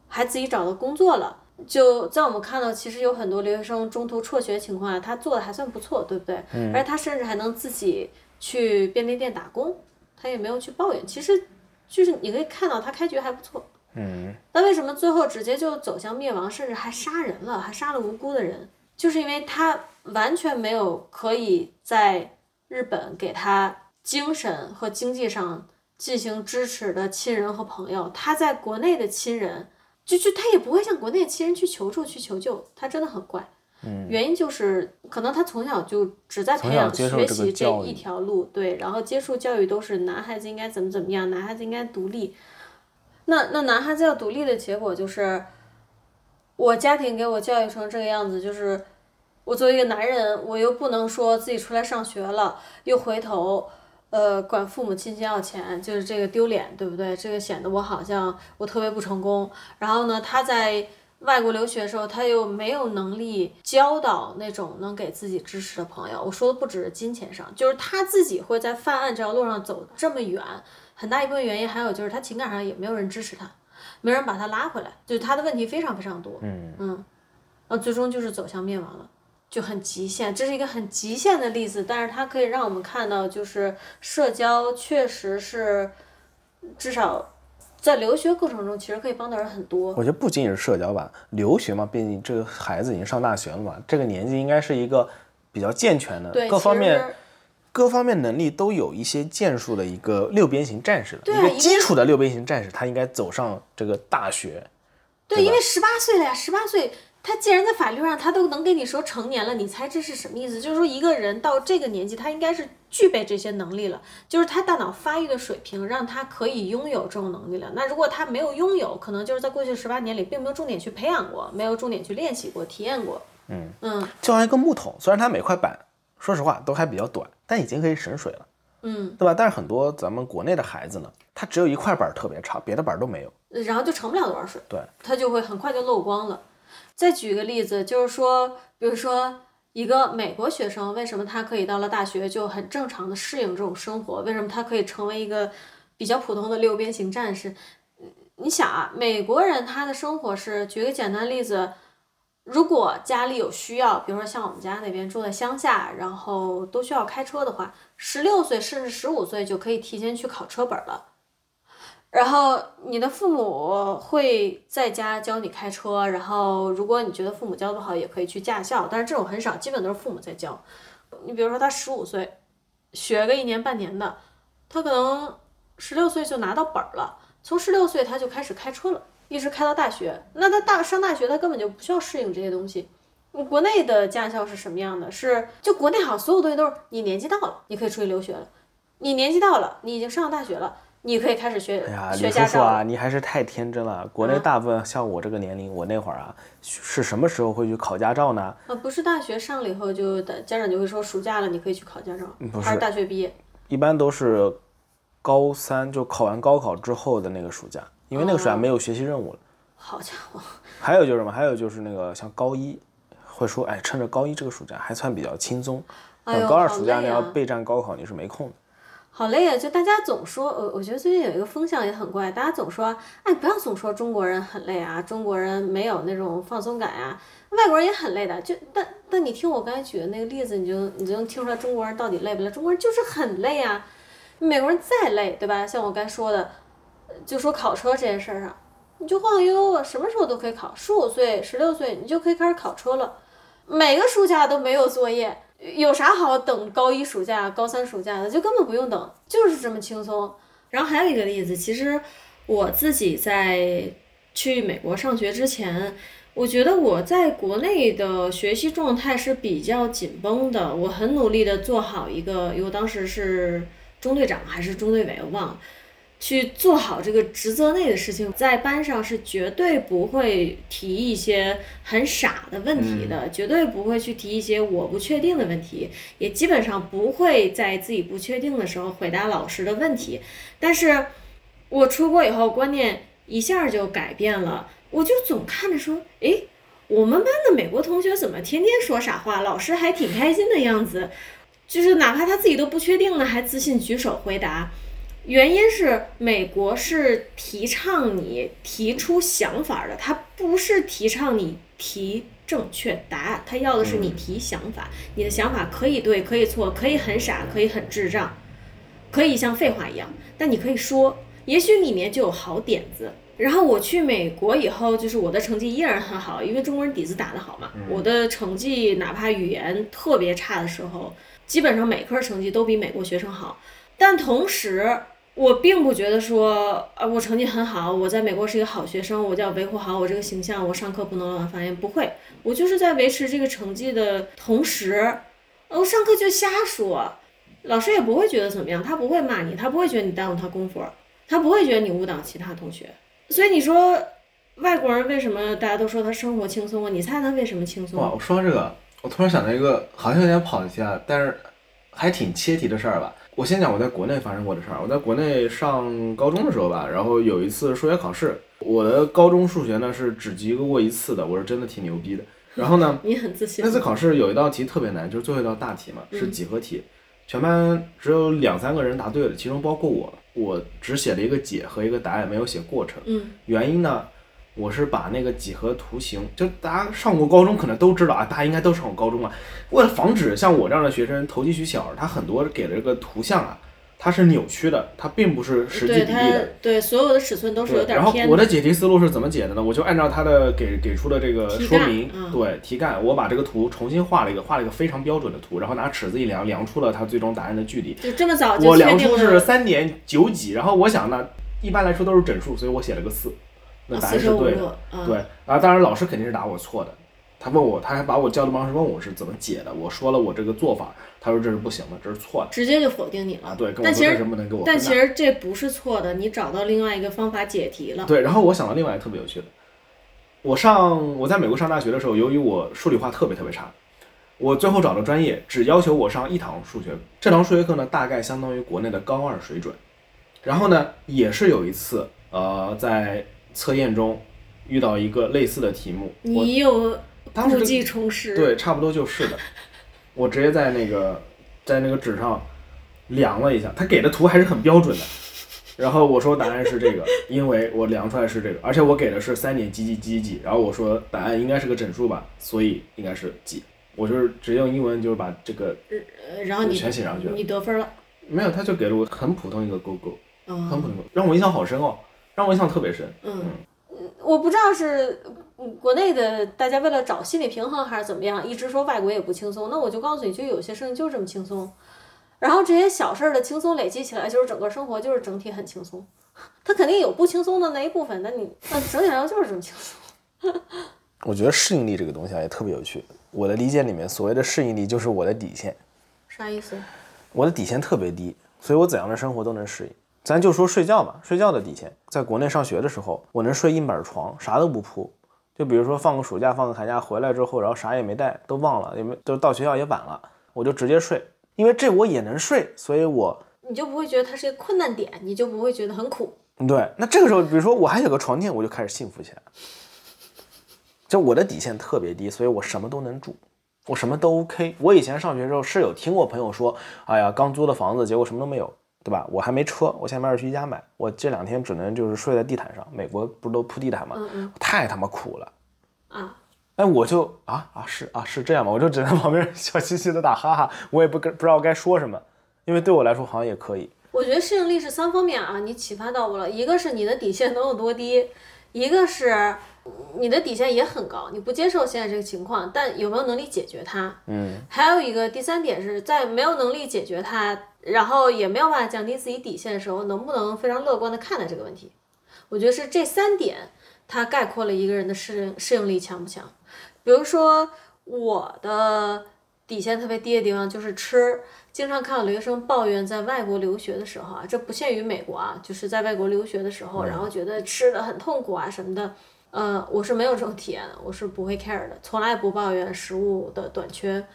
还自己找到工作了。就在我们看到，其实有很多留学生中途辍学情况下，他做的还算不错，对不对？而且他甚至还能自己去便利店打工，他也没有去抱怨。其实就是你可以看到他开局还不错。嗯，那为什么最后直接就走向灭亡，甚至还杀人了，还杀了无辜的人？就是因为他完全没有可以在日本给他精神和经济上进行支持的亲人和朋友，他在国内的亲人，就就他也不会向国内的亲人去求助、去求救，他真的很怪。嗯，原因就是可能他从小就只在培养学习这一条路，对，然后接触教育都是男孩子应该怎么怎么样，男孩子应该独立。那那男孩子要独立的结果就是，我家庭给我教育成这个样子，就是我作为一个男人，我又不能说自己出来上学了，又回头，呃，管父母亲戚要钱，就是这个丢脸，对不对？这个显得我好像我特别不成功。然后呢，他在外国留学的时候，他又没有能力交到那种能给自己支持的朋友。我说的不只是金钱上，就是他自己会在犯案这条路上走这么远，很大一部分原因还有就是他情感上也没有人支持他，没人把他拉回来，就是他的问题非常非常多。嗯嗯，然后最终就是走向灭亡了。就很极限，这是一个很极限的例子，但是它可以让我们看到，就是社交确实是，至少在留学过程中，其实可以帮到人很多。我觉得不仅仅是社交吧，留学嘛，毕竟这个孩子已经上大学了嘛，这个年纪应该是一个比较健全的，对，各方面各方面能力都有一些建树的一个六边形战士了，对啊因为一个基础的六边形战士，他应该走上这个大学。对，对因为十八岁了呀，十八岁，他既然在法律上他都能跟你说成年了，你猜这是什么意思？就是说一个人到这个年纪，他应该是具备这些能力了，就是他大脑发育的水平让他可以拥有这种能力了。那如果他没有拥有，可能就是在过去十八年里并没有重点去培养过，没有重点去练习过、体验过。嗯嗯就像一个木桶，虽然它每块板说实话都还比较短，但已经可以省水了，嗯，对吧？但是很多咱们国内的孩子呢，他只有一块板特别长，别的板都没有。然后就盛不了多少水。对，他就会很快就漏光了。再举一个例子，就是说，比如说一个美国学生，为什么他可以到了大学就很正常的适应这种生活？为什么他可以成为一个比较普通的六边形战士？你想啊，美国人他的生活是，举个简单例子，如果家里有需要，比如说像我们家那边住在乡下，然后都需要开车的话，十六岁甚至十五岁就可以提前去考车本了。然后你的父母会在家教你开车，然后如果你觉得父母教不好，也可以去驾校，但是这种很少，基本都是父母在教。你比如说他十五岁，学个一年半年的，他可能十六岁就拿到本儿了，从十六岁他就开始开车了，一直开到大学。那他大上大学，他根本就不需要适应这些东西。国内的驾校是什么样的？是就国内好像所有东西都是你年纪到了，你可以出去留学了；你年纪到了，你已经上了大学了，你可以开始学、哎呀，李叔叔。啊，你还是太天真了。国内大部分像我这个年龄，我那会儿啊，是什么时候会去考驾照呢？呃，不是大学上了以后就家长就会说暑假了，你可以去考驾照，嗯不还是是大学毕业？一般都是高三就考完高考之后的那个暑假，因为那个暑假哦没有学习任务了。好家伙，还有就是什么？还有就是那个像高一，会说，哎，趁着高一这个暑假还算比较轻松。哎呦，高二暑假你要！备战高考，你是没空的。好累啊！就大家总说，我我觉得最近有一个风向也很怪，大家总说，哎，不要总说中国人很累啊，中国人没有那种放松感呀、外国人也很累的。就但但你听我刚才举的那个例子，你就你就能听出来中国人到底累不累？中国人就是很累啊，美国人再累，对吧？像我刚才说的，就说考车这件事儿上，你就晃悠悠啊，什么时候都可以考，十五岁、十六岁你就可以开始考车了，每个暑假都没有作业。有啥好等高一暑假、高三暑假的？就根本不用等，就是这么轻松。然后还有一个例子，其实我自己在去美国上学之前，我觉得我在国内的学习状态是比较紧绷的。我很努力的做好一个，因为当时是中队长还是中队委，我忘了。去做好这个职责内的事情，在班上是绝对不会提一些很傻的问题的，绝对不会去提一些我不确定的问题，也基本上不会在自己不确定的时候回答老师的问题。但是，我出国以后观念一下就改变了，我就总看着说，诶，我们班的美国同学怎么天天说傻话，老师还挺开心的样子，就是哪怕他自己都不确定呢，还自信举手回答。原因是美国是提倡你提出想法的，它不是提倡你提正确答案，它要的是你提想法。你的想法可以对，可以错，可以很傻，可以很智障，可以像废话一样，但你可以说，也许里面就有好点子。然后我去美国以后，就是我的成绩依然很好，因为中国人底子打得好嘛。我的成绩哪怕语言特别差的时候，基本上每科成绩都比美国学生好。但同时，我并不觉得说，啊，我成绩很好，我在美国是一个好学生，我就要维护好我这个形象，我上课不能乱发言。不会，我就是在维持这个成绩的同时，我上课就瞎说，老师也不会觉得怎么样，他不会骂你，他不会觉得你耽误他功夫，他不会觉得你误导其他同学。所以你说，外国人为什么大家都说他生活轻松啊？你猜他为什么轻松？哇，我说这个，我突然想到一个好像有点跑题啊，但是还挺切题的事儿吧。我先讲我在国内发生过的事儿。我在国内上高中的时候吧，然后有一次数学考试，我的高中数学呢是只及格过一次的，我是真的挺牛逼的。然后呢，[LAUGHS] 你很自信。那次考试有一道题特别难，就是最后一道大题嘛，是几何题，全班只有两三个人答对了，其中包括我。我只写了一个解和一个答案，没有写过程。嗯，原因呢，我是把那个几何图形，就大家上过高中可能都知道啊，大家应该都上过高中啊。为了防止像我这样的学生投机取巧，他很多给了这个图像啊。它是扭曲的，它并不是实际比例的。对，所有的尺寸都是有点偏。然后我的解题思路是怎么解的呢？我就按照他的给给出的这个说明，对题干，我把这个图重新画了一个，画了一个非常标准的图，然后拿尺子一量，量出了它最终答案的距离。就这么早我量出是三点九几，然后我想呢，一般来说都是整数，所以我写了个四，那答案是对的。对，然后当然老师肯定是答我错的。他问我，他还把我叫的方式问我是怎么解的，我说了我这个做法，他说这是不行的，这是错的，直接就否定你了。啊，对，但其实不能给我。但其实这不是错的，你找到另外一个方法解题了。对，然后我想到另外一个特别有趣的，我上我在美国上大学的时候，由于我数理化特别特别差，我最后找的专业只要求我上一堂数学，这堂数学课呢大概相当于国内的高二水准，然后呢也是有一次，呃，在测验中遇到一个类似的题目，你有。故技重施，对，差不多就是的。[LAUGHS] 我直接在那个在那个纸上量了一下，他给的图还是很标准的。然后我说答案是这个，因为我量出来是这个，而且我给的是三点几几几几。然后我说答案应该是个整数吧，所以应该是几。我就是直接用英文就是把这个，然后你全写上去了。你得分了？没有，他就给了我很普通一个勾勾，很普通，让我印象好深哦，让我印象特别深。嗯。我不知道是国内的大家为了找心理平衡还是怎么样，一直说外国也不轻松。那我就告诉你，就有些事情就是这么轻松。然后这些小事儿的轻松累积起来，就是整个生活就是整体很轻松。[LAUGHS] 它肯定有不轻松的那一部分，那你那整体上就是这么轻松。[LAUGHS] 我觉得适应力这个东西啊也特别有趣。我的理解里面，所谓的适应力就是我的底线。啥意思？我的底线特别低，所以我怎样的生活都能适应。咱就说睡觉吧，睡觉的底线，在国内上学的时候，我能睡硬板床，啥都不铺。就比如说放个暑假，放个寒假回来之后，然后啥也没带，都忘了，也没都到学校也晚了，我就直接睡，因为这我也能睡，所以我你就不会觉得它是一个困难点，你就不会觉得很苦。对，那这个时候，比如说我还有个床垫，我就开始幸福起来。就我的底线特别低，所以我什么都能住，我什么都 OK。我以前上学的时候是有听过朋友说，哎呀，刚租的房子，结果什么都没有。对吧？我还没车，我现在要去宜家买。我这两天只能就是睡在地毯上。美国不是都铺地毯吗？嗯嗯。太他妈苦了。啊。哎，我就啊啊是啊是这样吗？我就只能 [LAUGHS] 旁边笑嘻嘻的打哈哈。我也不跟不知道该说什么，因为对我来说好像也可以。我觉得适应力是三方面啊，你启发到我了。一个是你的底线能有多低，一个是你的底线也很高，你不接受现在这个情况，但有没有能力解决它？嗯。还有一个第三点是在没有能力解决它。然后也没有办法降低自己底线的时候，能不能非常乐观的看待这个问题？我觉得是这三点，它概括了一个人的适应适应力强不强。比如说我的底线特别低的地方就是吃，经常看到留学生抱怨在外国留学的时候啊，这不限于美国啊，就是在外国留学的时候，然后觉得吃的很痛苦啊什么的。呃，我是没有这种体验的，我是不会 care 的，从来不抱怨食物的短缺。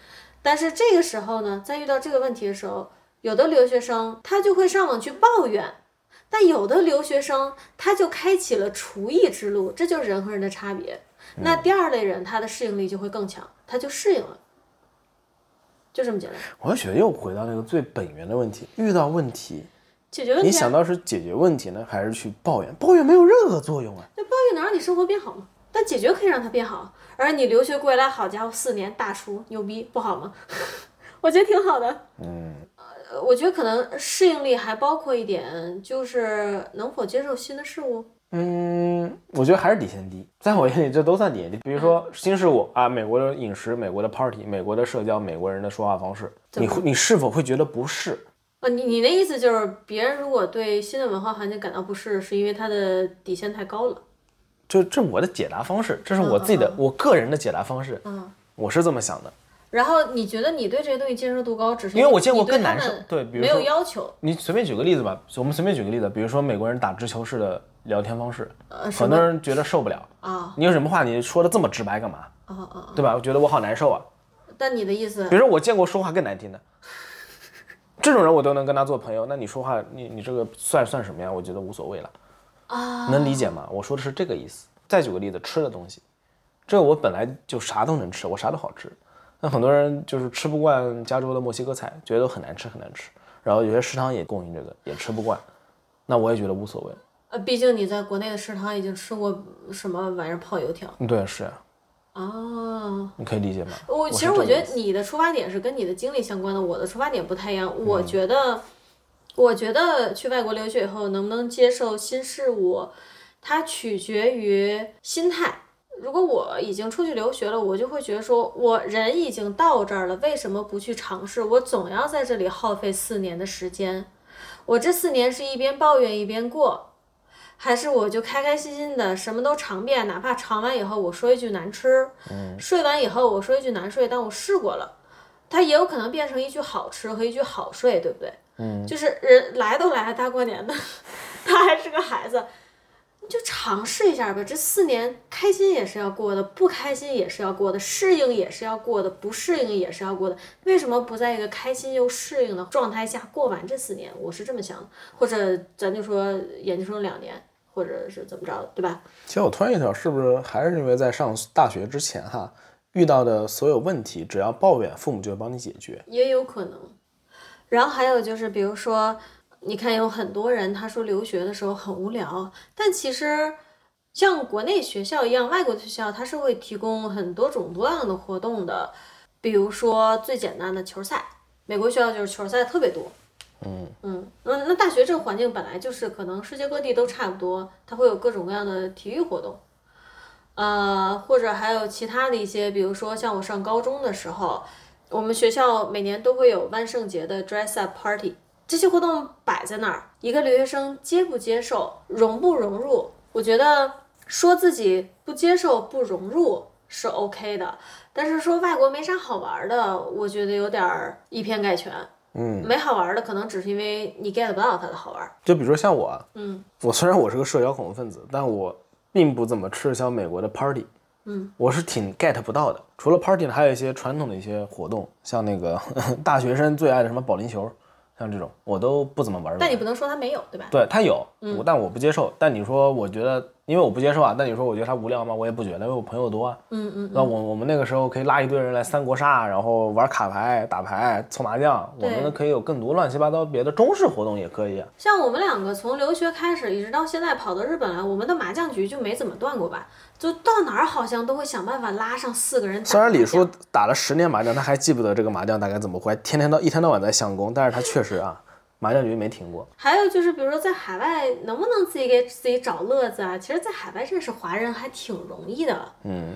但是这个时候呢，在遇到这个问题的时候，有的留学生他就会上网去抱怨，但有的留学生他就开启了厨艺之路，这就是人和人的差别。那第二类人他的适应力就会更强，他就适应了，就这么简单。我觉得又回到那个最本源的问题，遇到问题解决问题，你想到是解决问题呢，还是去抱怨？抱怨没有任何作用啊！那抱怨能让你生活变好吗？但解决可以让它变好。而你留学归来，好家伙，四年大叔牛逼，不好吗？[LAUGHS] 我觉得挺好的。嗯。呃我觉得可能适应力还包括一点，就是能否接受新的事物。嗯，我觉得还是底线低，在我眼里这都算底线低。比如说新事物啊，美国的饮食、美国的 party、美国的社交、美国人的说话方式，你会你是否会觉得不适？呃，你你的意思就是，别人如果对新的文化环境感到不适，是因为他的底线太高了。就这我的解答方式，这是我自己的、我个人的解答方式。嗯，我是这么想的。然后你觉得你对这些东西接受度高，只是因为我见过更难受对比如说要求。你随便举个例子吧，我们随便举个例子，比如说美国人打直球式的聊天方式，呃，什很多人觉得受不了。啊你有什么话你说的这么直白干嘛？啊啊！对吧？我觉得我好难受啊。但你的意思比如说我见过说话更难听的，这种人我都能跟他做朋友，那你说话你你这个算算什么呀？我觉得无所谓了，啊？能理解吗？我说的是这个意思。再举个例子，吃的东西，这个我本来就啥都能吃，我啥都好吃。那很多人就是吃不惯加州的墨西哥菜，觉得很难吃很难吃。然后有些食堂也供应这个，也吃不惯，那我也觉得无所谓。呃，毕竟你在国内的食堂已经吃过什么玩意儿泡油条嗯对，是啊，啊。你可以理解吗？我其实我觉得你的出发点是跟你的经历相关的，我的出发点不太一样。我觉得，我觉得去外国留学以后能不能接受新事物，它取决于心态。如果我已经出去留学了，我就会觉得说，我人已经到这儿了，为什么不去尝试？我总要在这里耗费四年的时间，我这四年是一边抱怨一边过，还是我就开开心心的什么都尝遍，哪怕尝完以后我说一句难吃，睡完以后我说一句难睡，但我试过了，它也有可能变成一句好吃和一句好睡，对不对？嗯，就是人来都来了大过年的，[LAUGHS] 他还是个孩子，你就尝试一下吧。这四年开心也是要过的，不开心也是要过的，适应也是要过的，不适应也是要过的。为什么不在一个开心又适应的状态下过完这四年？我是这么想的，或者咱就说研究生两年，或者是怎么着的，对吧？其实我突然一想，是不是还是因为在上大学之前哈，遇到的所有问题，只要抱怨，父母就会帮你解决。也有可能。然后还有就是，比如说，你看有很多人他说留学的时候很无聊，但其实像国内学校一样，外国的学校它是会提供很多种多样的活动的。比如说最简单的球赛，美国学校就是球赛特别多。嗯嗯，那那大学这个环境本来就是可能世界各地都差不多，它会有各种各样的体育活动，呃，或者还有其他的一些，比如说像我上高中的时候，我们学校每年都会有万圣节的 dress up party，这些活动摆在那儿，一个留学生接不接受，融不融入，我觉得说自己不接受、不融入是 OK 的，但是说外国没啥好玩的，我觉得有点儿以偏概全。嗯，没好玩的，可能只是因为你 get 不到它的好玩。就比如说像我啊，嗯，[LAUGHS] 我虽然我是个社交恐怖分子，但我并不怎么吃得消美国的 party。嗯，我是挺 get 不到的。除了 party 呢，还有一些传统的一些活动，像那个 [LAUGHS] 大学生最爱的什么保龄球，像这种我都不怎么玩儿。但你不能说他没有，对吧？对他有，我但我不接受。但你说，我觉得，因为我不接受啊。但你说，我觉得他无聊吗？我也不觉得，因为我朋友多啊。嗯嗯那我我们那个时候可以拉一堆人来三国杀，然后玩卡牌、打牌、搓麻将，我们可以有更多乱七八糟别的中式活动也可以啊。像我们两个从留学开始，一直到现在跑到日本来，我们的麻将局就没怎么断过吧？就到哪儿好像都会想办法拉上四个人。虽然李叔打了十年麻将，他还记不得这个麻将大概怎么回，天天到一天到晚在相公，但是他确实啊，麻将局没停过。还有就是，比如说在海外能不能自己给自己找乐子啊？其实，在海外认识华人还挺容易的。嗯，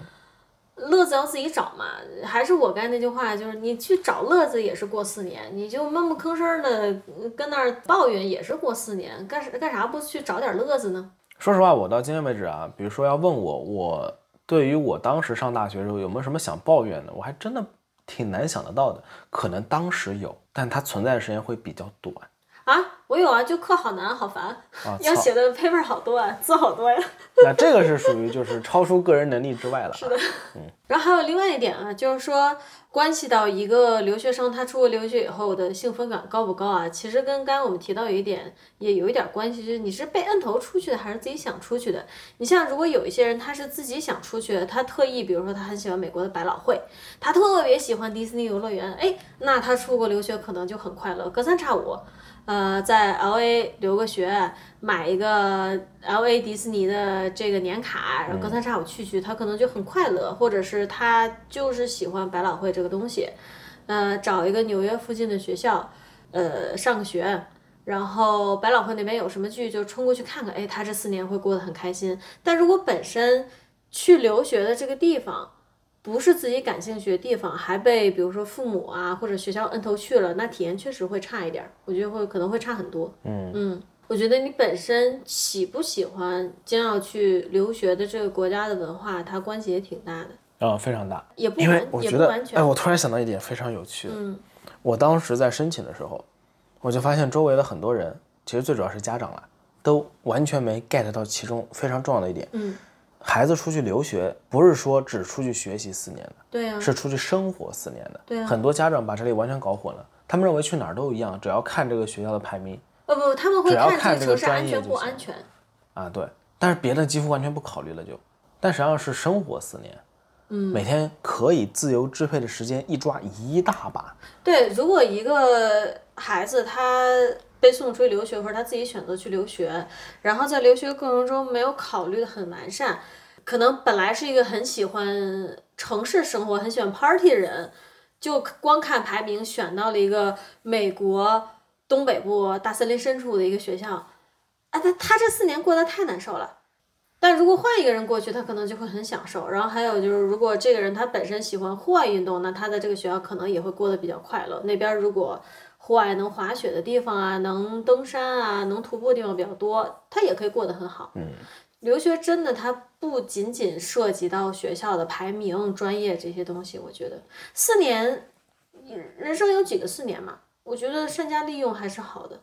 乐子要自己找嘛，还是我刚才那句话，就是你去找乐子也是过四年，你就闷不吭声的跟那儿抱怨也是过四年，干啥干啥不去找点乐子呢？说实话，我到今天为止啊，比如说要问我，我对于我当时上大学的时候有没有什么想抱怨的，我还真的挺难想得到的。可能当时有，但它存在的时间会比较短啊，我有啊，就课好难好烦，啊。要写的 paper 好多啊，字好多呀。那这个是属于就是超出个人能力之外了。是的。嗯然后还有另外一点啊，就是说关系到一个留学生他出国留学以后的幸福感高不高啊，其实跟刚才我们提到有一点也有一点关系，就是你是被摁头出去的还是自己想出去的。你像如果有一些人他是自己想出去的，他特意比如说他很喜欢美国的百老汇，他特别喜欢迪士尼游乐园，哎，那他出国留学可能就很快乐，隔三差五。呃，在 L A 留个学，买一个 L A 迪士尼的这个年卡，然后隔三差五去去，他可能就很快乐，或者是他就是喜欢百老汇这个东西，呃，找一个纽约附近的学校，呃，上个学，然后百老汇那边有什么剧就冲过去看看，哎，他这四年会过得很开心。但如果本身去留学的这个地方不是自己感兴趣的地方，还被比如说父母啊或者学校摁头去了，那体验确实会差一点儿，我觉得会可能会差很多。嗯嗯，我觉得你本身喜不喜欢将要去留学的这个国家的文化，它关系也挺大的，嗯，非常大。也不因为完也我觉得，不完全。哎，我突然想到一点非常有趣的，嗯我当时在申请的时候，我就发现周围的很多人，其实最主要是家长啦，都完全没 get 到其中非常重要的一点。嗯，孩子出去留学，不是说只出去学习四年的，对呀、是出去生活四年的。对啊很多家长把这里完全搞混了，他们认为去哪儿都一样，只要看这个学校的排名呃不，他们会只要看看这个这个城市安全专业就不安全。啊，对。但是别的几乎完全不考虑了就，但实际上是生活四年，嗯，每天可以自由支配的时间一抓一大把。对，如果一个孩子他被送出去留学，或者他自己选择去留学，然后在留学过程中没有考虑的很完善，可能本来是一个很喜欢城市生活、很喜欢 party 的人，就光看排名选到了一个美国东北部大森林深处的一个学校，啊，他他这四年过得太难受了。但如果换一个人过去，他可能就会很享受。然后还有就是，如果这个人他本身喜欢户外运动，那他在这个学校可能也会过得比较快乐。那边如果户外能滑雪的地方啊，能登山啊，能徒步的地方比较多，他也可以过得很好。嗯，留学真的它不仅仅涉及到学校的排名、专业这些东西，我觉得四年，人生有几个四年嘛？我觉得善加利用还是好的，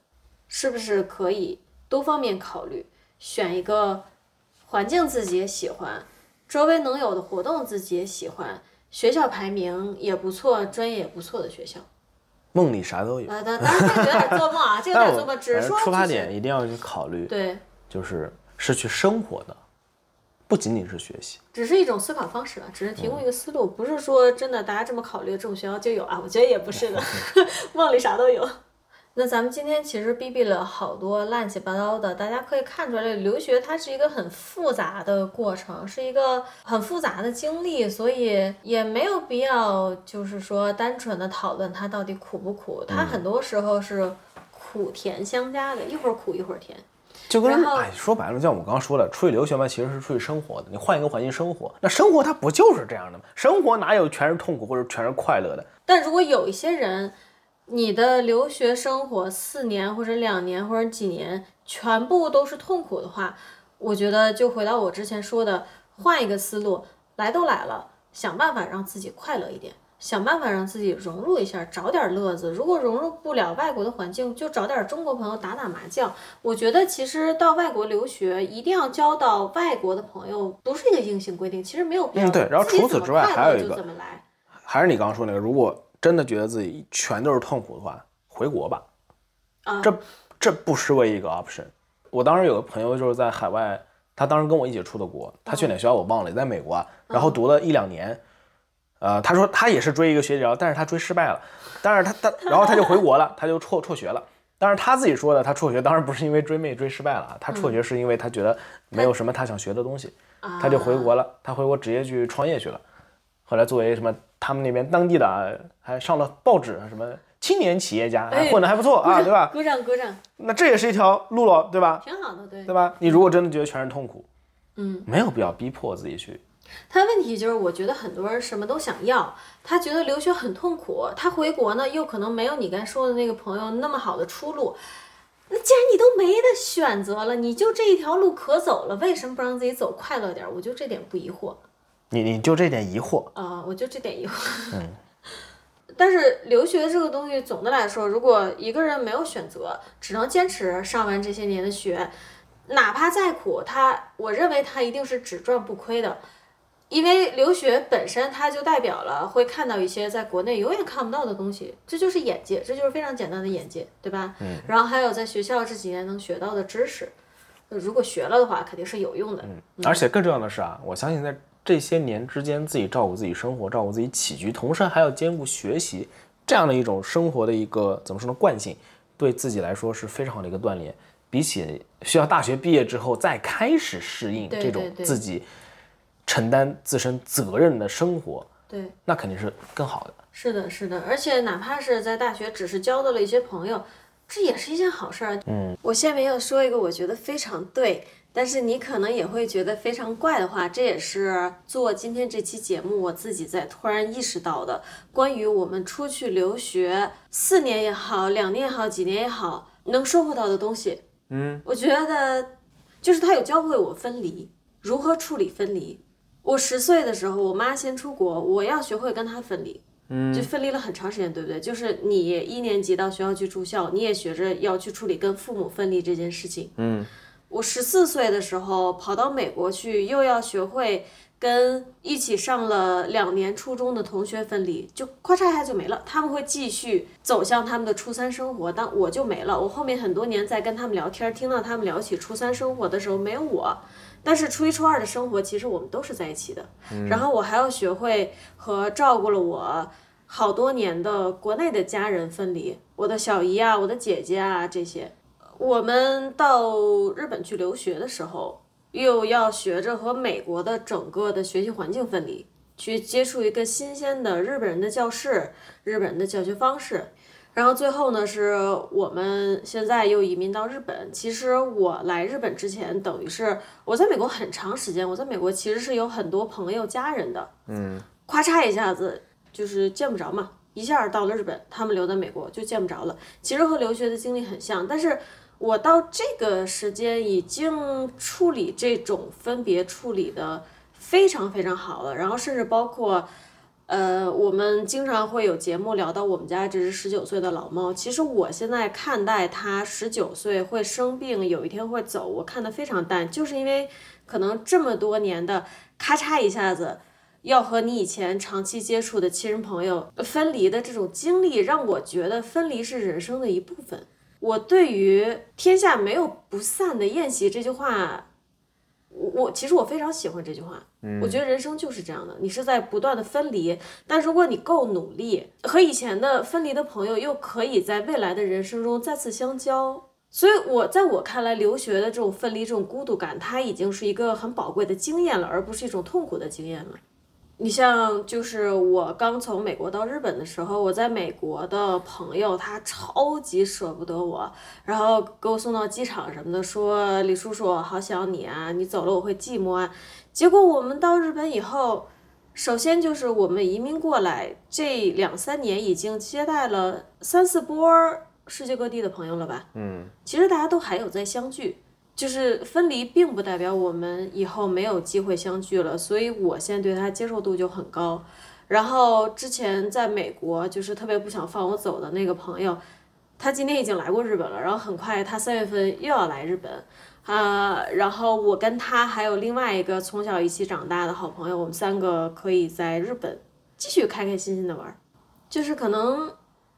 是不是可以多方面考虑，选一个环境自己也喜欢，周围能有的活动自己也喜欢，学校排名也不错，专业也不错的学校。梦里啥都有。啊，当当然这个有点做梦啊，这个有点 [LAUGHS] 做梦，只是说出发点一定要去考虑，对，就是是去生活的，不仅仅是学习。只是一种思考方式吧，只是提供一个思路，不是说真的大家这么考虑，这种学校就有啊，我觉得也不是的，[LAUGHS] 梦里啥都有。那咱们今天其实逼逼了好多乱七八糟的，大家可以看出来，留学它是一个很复杂的过程，是一个很复杂的经历，所以也没有必要就是说单纯的讨论它到底苦不苦，它很多时候是苦甜相加的，一会儿苦一会儿甜。就跟哎说白了，像我刚刚说的，出去留学嘛，其实是出去生活的。你换一个环境生活，那生活它不就是这样的吗？生活哪有全是痛苦或者全是快乐的？但如果有一些人，你的留学生活四年或者两年或者几年全部都是痛苦的话，我觉得就回到我之前说的，换一个思路，来都来了，想办法让自己快乐一点，想办法让自己融入一下，找点乐子。如果融入不了外国的环境，就找点中国朋友打打麻将。我觉得其实到外国留学一定要交到外国的朋友，不是一个硬性规定，其实没有必要。嗯对然后除此之外还有一个怎么来。还是你刚刚说那个，如果真的觉得自己全都是痛苦的话，回国吧。啊这这不失为一个 option。我当时有个朋友就是在海外，他当时跟我一起出的国，他去哪学校我忘了，也在美国啊，然后读了一两年。呃，他说他也是追一个学姐，但是他追失败了，但是他他然后他就回国了，他就辍辍学了。但是他自己说的，他辍学当然不是因为追妹追失败了啊，他辍学是因为他觉得没有什么他想学的东西，他就回国了，他回国直接去创业去了。后来作为什么他们那边当地的啊，还上了报纸，什么青年企业家，混得还不错啊，对吧？鼓掌鼓掌，那这也是一条路了，对吧？挺好的，对对。吧？你如果真的觉得全是痛苦，嗯，没有必要逼迫自己去。他问题就是，我觉得很多人什么都想要，他觉得留学很痛苦，他回国呢又可能没有你刚才说的那个朋友那么好的出路。那既然你都没得选择了，你就这一条路可走了，为什么不让自己走快乐点儿？我就这点不疑惑你你就这点疑惑，啊、我就这点疑惑。嗯。[LAUGHS] 但是留学这个东西，总的来说，如果一个人没有选择，只能坚持上完这些年的学，哪怕再苦，他我认为他一定是只赚不亏的。因为留学本身它就代表了会看到一些在国内永远看不到的东西，这就是眼界，这就是非常简单的眼界，对吧？嗯。然后还有在学校这几年能学到的知识，如果学了的话，肯定是有用的。而且更重要的是啊，我相信在这些年之间，自己照顾自己生活，照顾自己起居，同时还要兼顾学习，这样的一种生活的一个怎么说呢惯性，对自己来说是非常好的一个锻炼。比起需要大学毕业之后再开始适应这种自己承担自身责任的生活，对，那肯定是更好的。是的，是的，而且哪怕是在大学，只是交到了一些朋友，这也是一件好事儿。嗯，我下面要说一个我觉得非常对，但是你可能也会觉得非常怪的话，这也是做今天这期节目我自己在突然意识到的，关于我们出去留学四年也好，两年也好，几年也好，能收获到的东西。嗯，我觉得就是他有教会我分离，如何处理分离。我十岁的时候，我妈先出国，我要学会跟她分离。嗯，就分离了很长时间，对不对？就是你一年级到学校去住校，你也学着要去处理跟父母分离这件事情。嗯，我十四岁的时候跑到美国去，又要学会跟一起上了两年初中的同学分离，就咔嚓一下就没了。他们会继续走向他们的初三生活，但我就没了。我后面很多年在跟他们聊天，听到他们聊起初三生活的时候，没有我。但是初一、初二的生活，其实我们都是在一起的。然后我还要学会和照顾了我好多年的国内的家人分离，我的小姨啊，我的姐姐啊这些。我们到日本去留学的时候，又要学着和美国的整个的学习环境分离，去接触一个新鲜的日本人的教室、日本人的教学方式。然后最后呢，是我们现在又移民到日本。其实我来日本之前，等于是我在美国很长时间，我在美国其实是有很多朋友、家人的。嗯，咔嚓一下子就是见不着嘛，一下到了日本，他们留在美国就见不着了。其实和留学的经历很像，但是我到这个时间已经处理这种分别处理的非常非常好了，然后甚至包括。呃，我们经常会有节目聊到我们家这只十九岁的老猫。其实我现在看待它十九岁会生病，有一天会走，我看得非常淡，就是因为可能这么多年的咔嚓一下子要和你以前长期接触的亲人朋友分离的这种经历，让我觉得分离是人生的一部分。我对于“天下没有不散的宴席”这句话。我我其实我非常喜欢这句话，我觉得人生就是这样的，你是在不断的分离，但如果你够努力，和以前的分离的朋友又可以在未来的人生中再次相交。所以，我在我看来，留学的这种分离、这种孤独感，它已经是一个很宝贵的经验了，而不是一种痛苦的经验了。你像，就是我刚从美国到日本的时候，我在美国的朋友他超级舍不得我，然后给我送到机场什么的，说李叔叔好想你啊，你走了我会寂寞啊。结果我们到日本以后，首先就是我们移民过来这两三年，已经接待了三四波世界各地的朋友了吧？嗯，其实大家都还有在相聚。就是分离，并不代表我们以后没有机会相聚了，所以我现在对他接受度就很高。然后之前在美国，就是特别不想放我走的那个朋友，他今天已经来过日本了，然后很快他三月份又要来日本，啊，然后我跟他还有另外一个从小一起长大的好朋友，我们三个可以在日本继续开开心心的玩。就是可能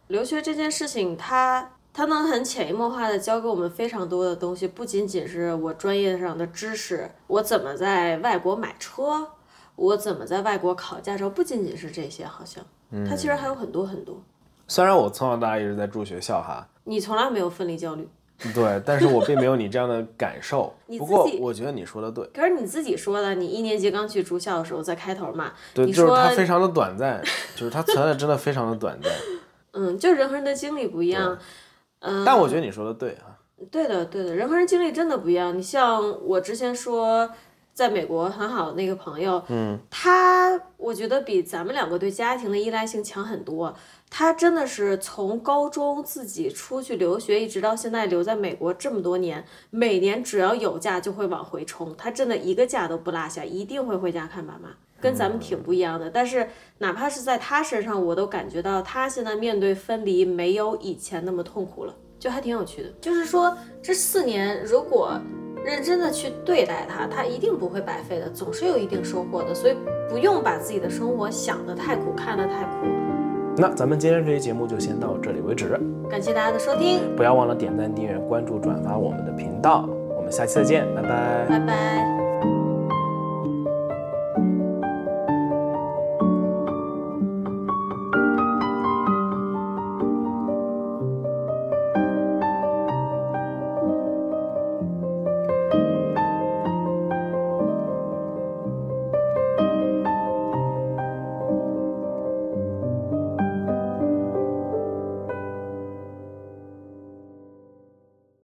留学这件事情，它。它能很潜移默化的教给我们非常多的东西，不仅仅是我专业上的知识，我怎么在外国买车，我怎么在外国考驾照，不仅仅是这些，好像，他其实还有很多很多。虽然我从小到大一直在住学校哈，你从来没有分离焦虑，对，但是我并没有你这样的感受。[LAUGHS] 不过我觉得你说的对。可是你自己说的，你一年级刚去住校的时候，在开头嘛，对，就是它非常的短暂，就是它存在真的非常的短暂。[LAUGHS] 嗯，就人和人的经历不一样。嗯，但我觉得你说的对啊。对的，对的，人和人经历真的不一样。你像我之前说，在美国很好的那个朋友，嗯，他我觉得比咱们两个对家庭的依赖性强很多。他真的是从高中自己出去留学，一直到现在留在美国这么多年，每年只要有假就会往回冲。他真的一个假都不落下，一定会回家看爸妈，跟咱们挺不一样的。但是哪怕是在他身上，我都感觉到他现在面对分离没有以前那么痛苦了，就还挺有趣的。就是说这四年如果认真的去对待它，它一定不会白费的，总是有一定收获的。所以不用把自己的生活想得太苦，看得太苦。那咱们今天这期节目就先到这里为止，感谢大家的收听，不要忘了点赞、订阅、关注、转发我们的频道，我们下期再见，拜拜，拜拜。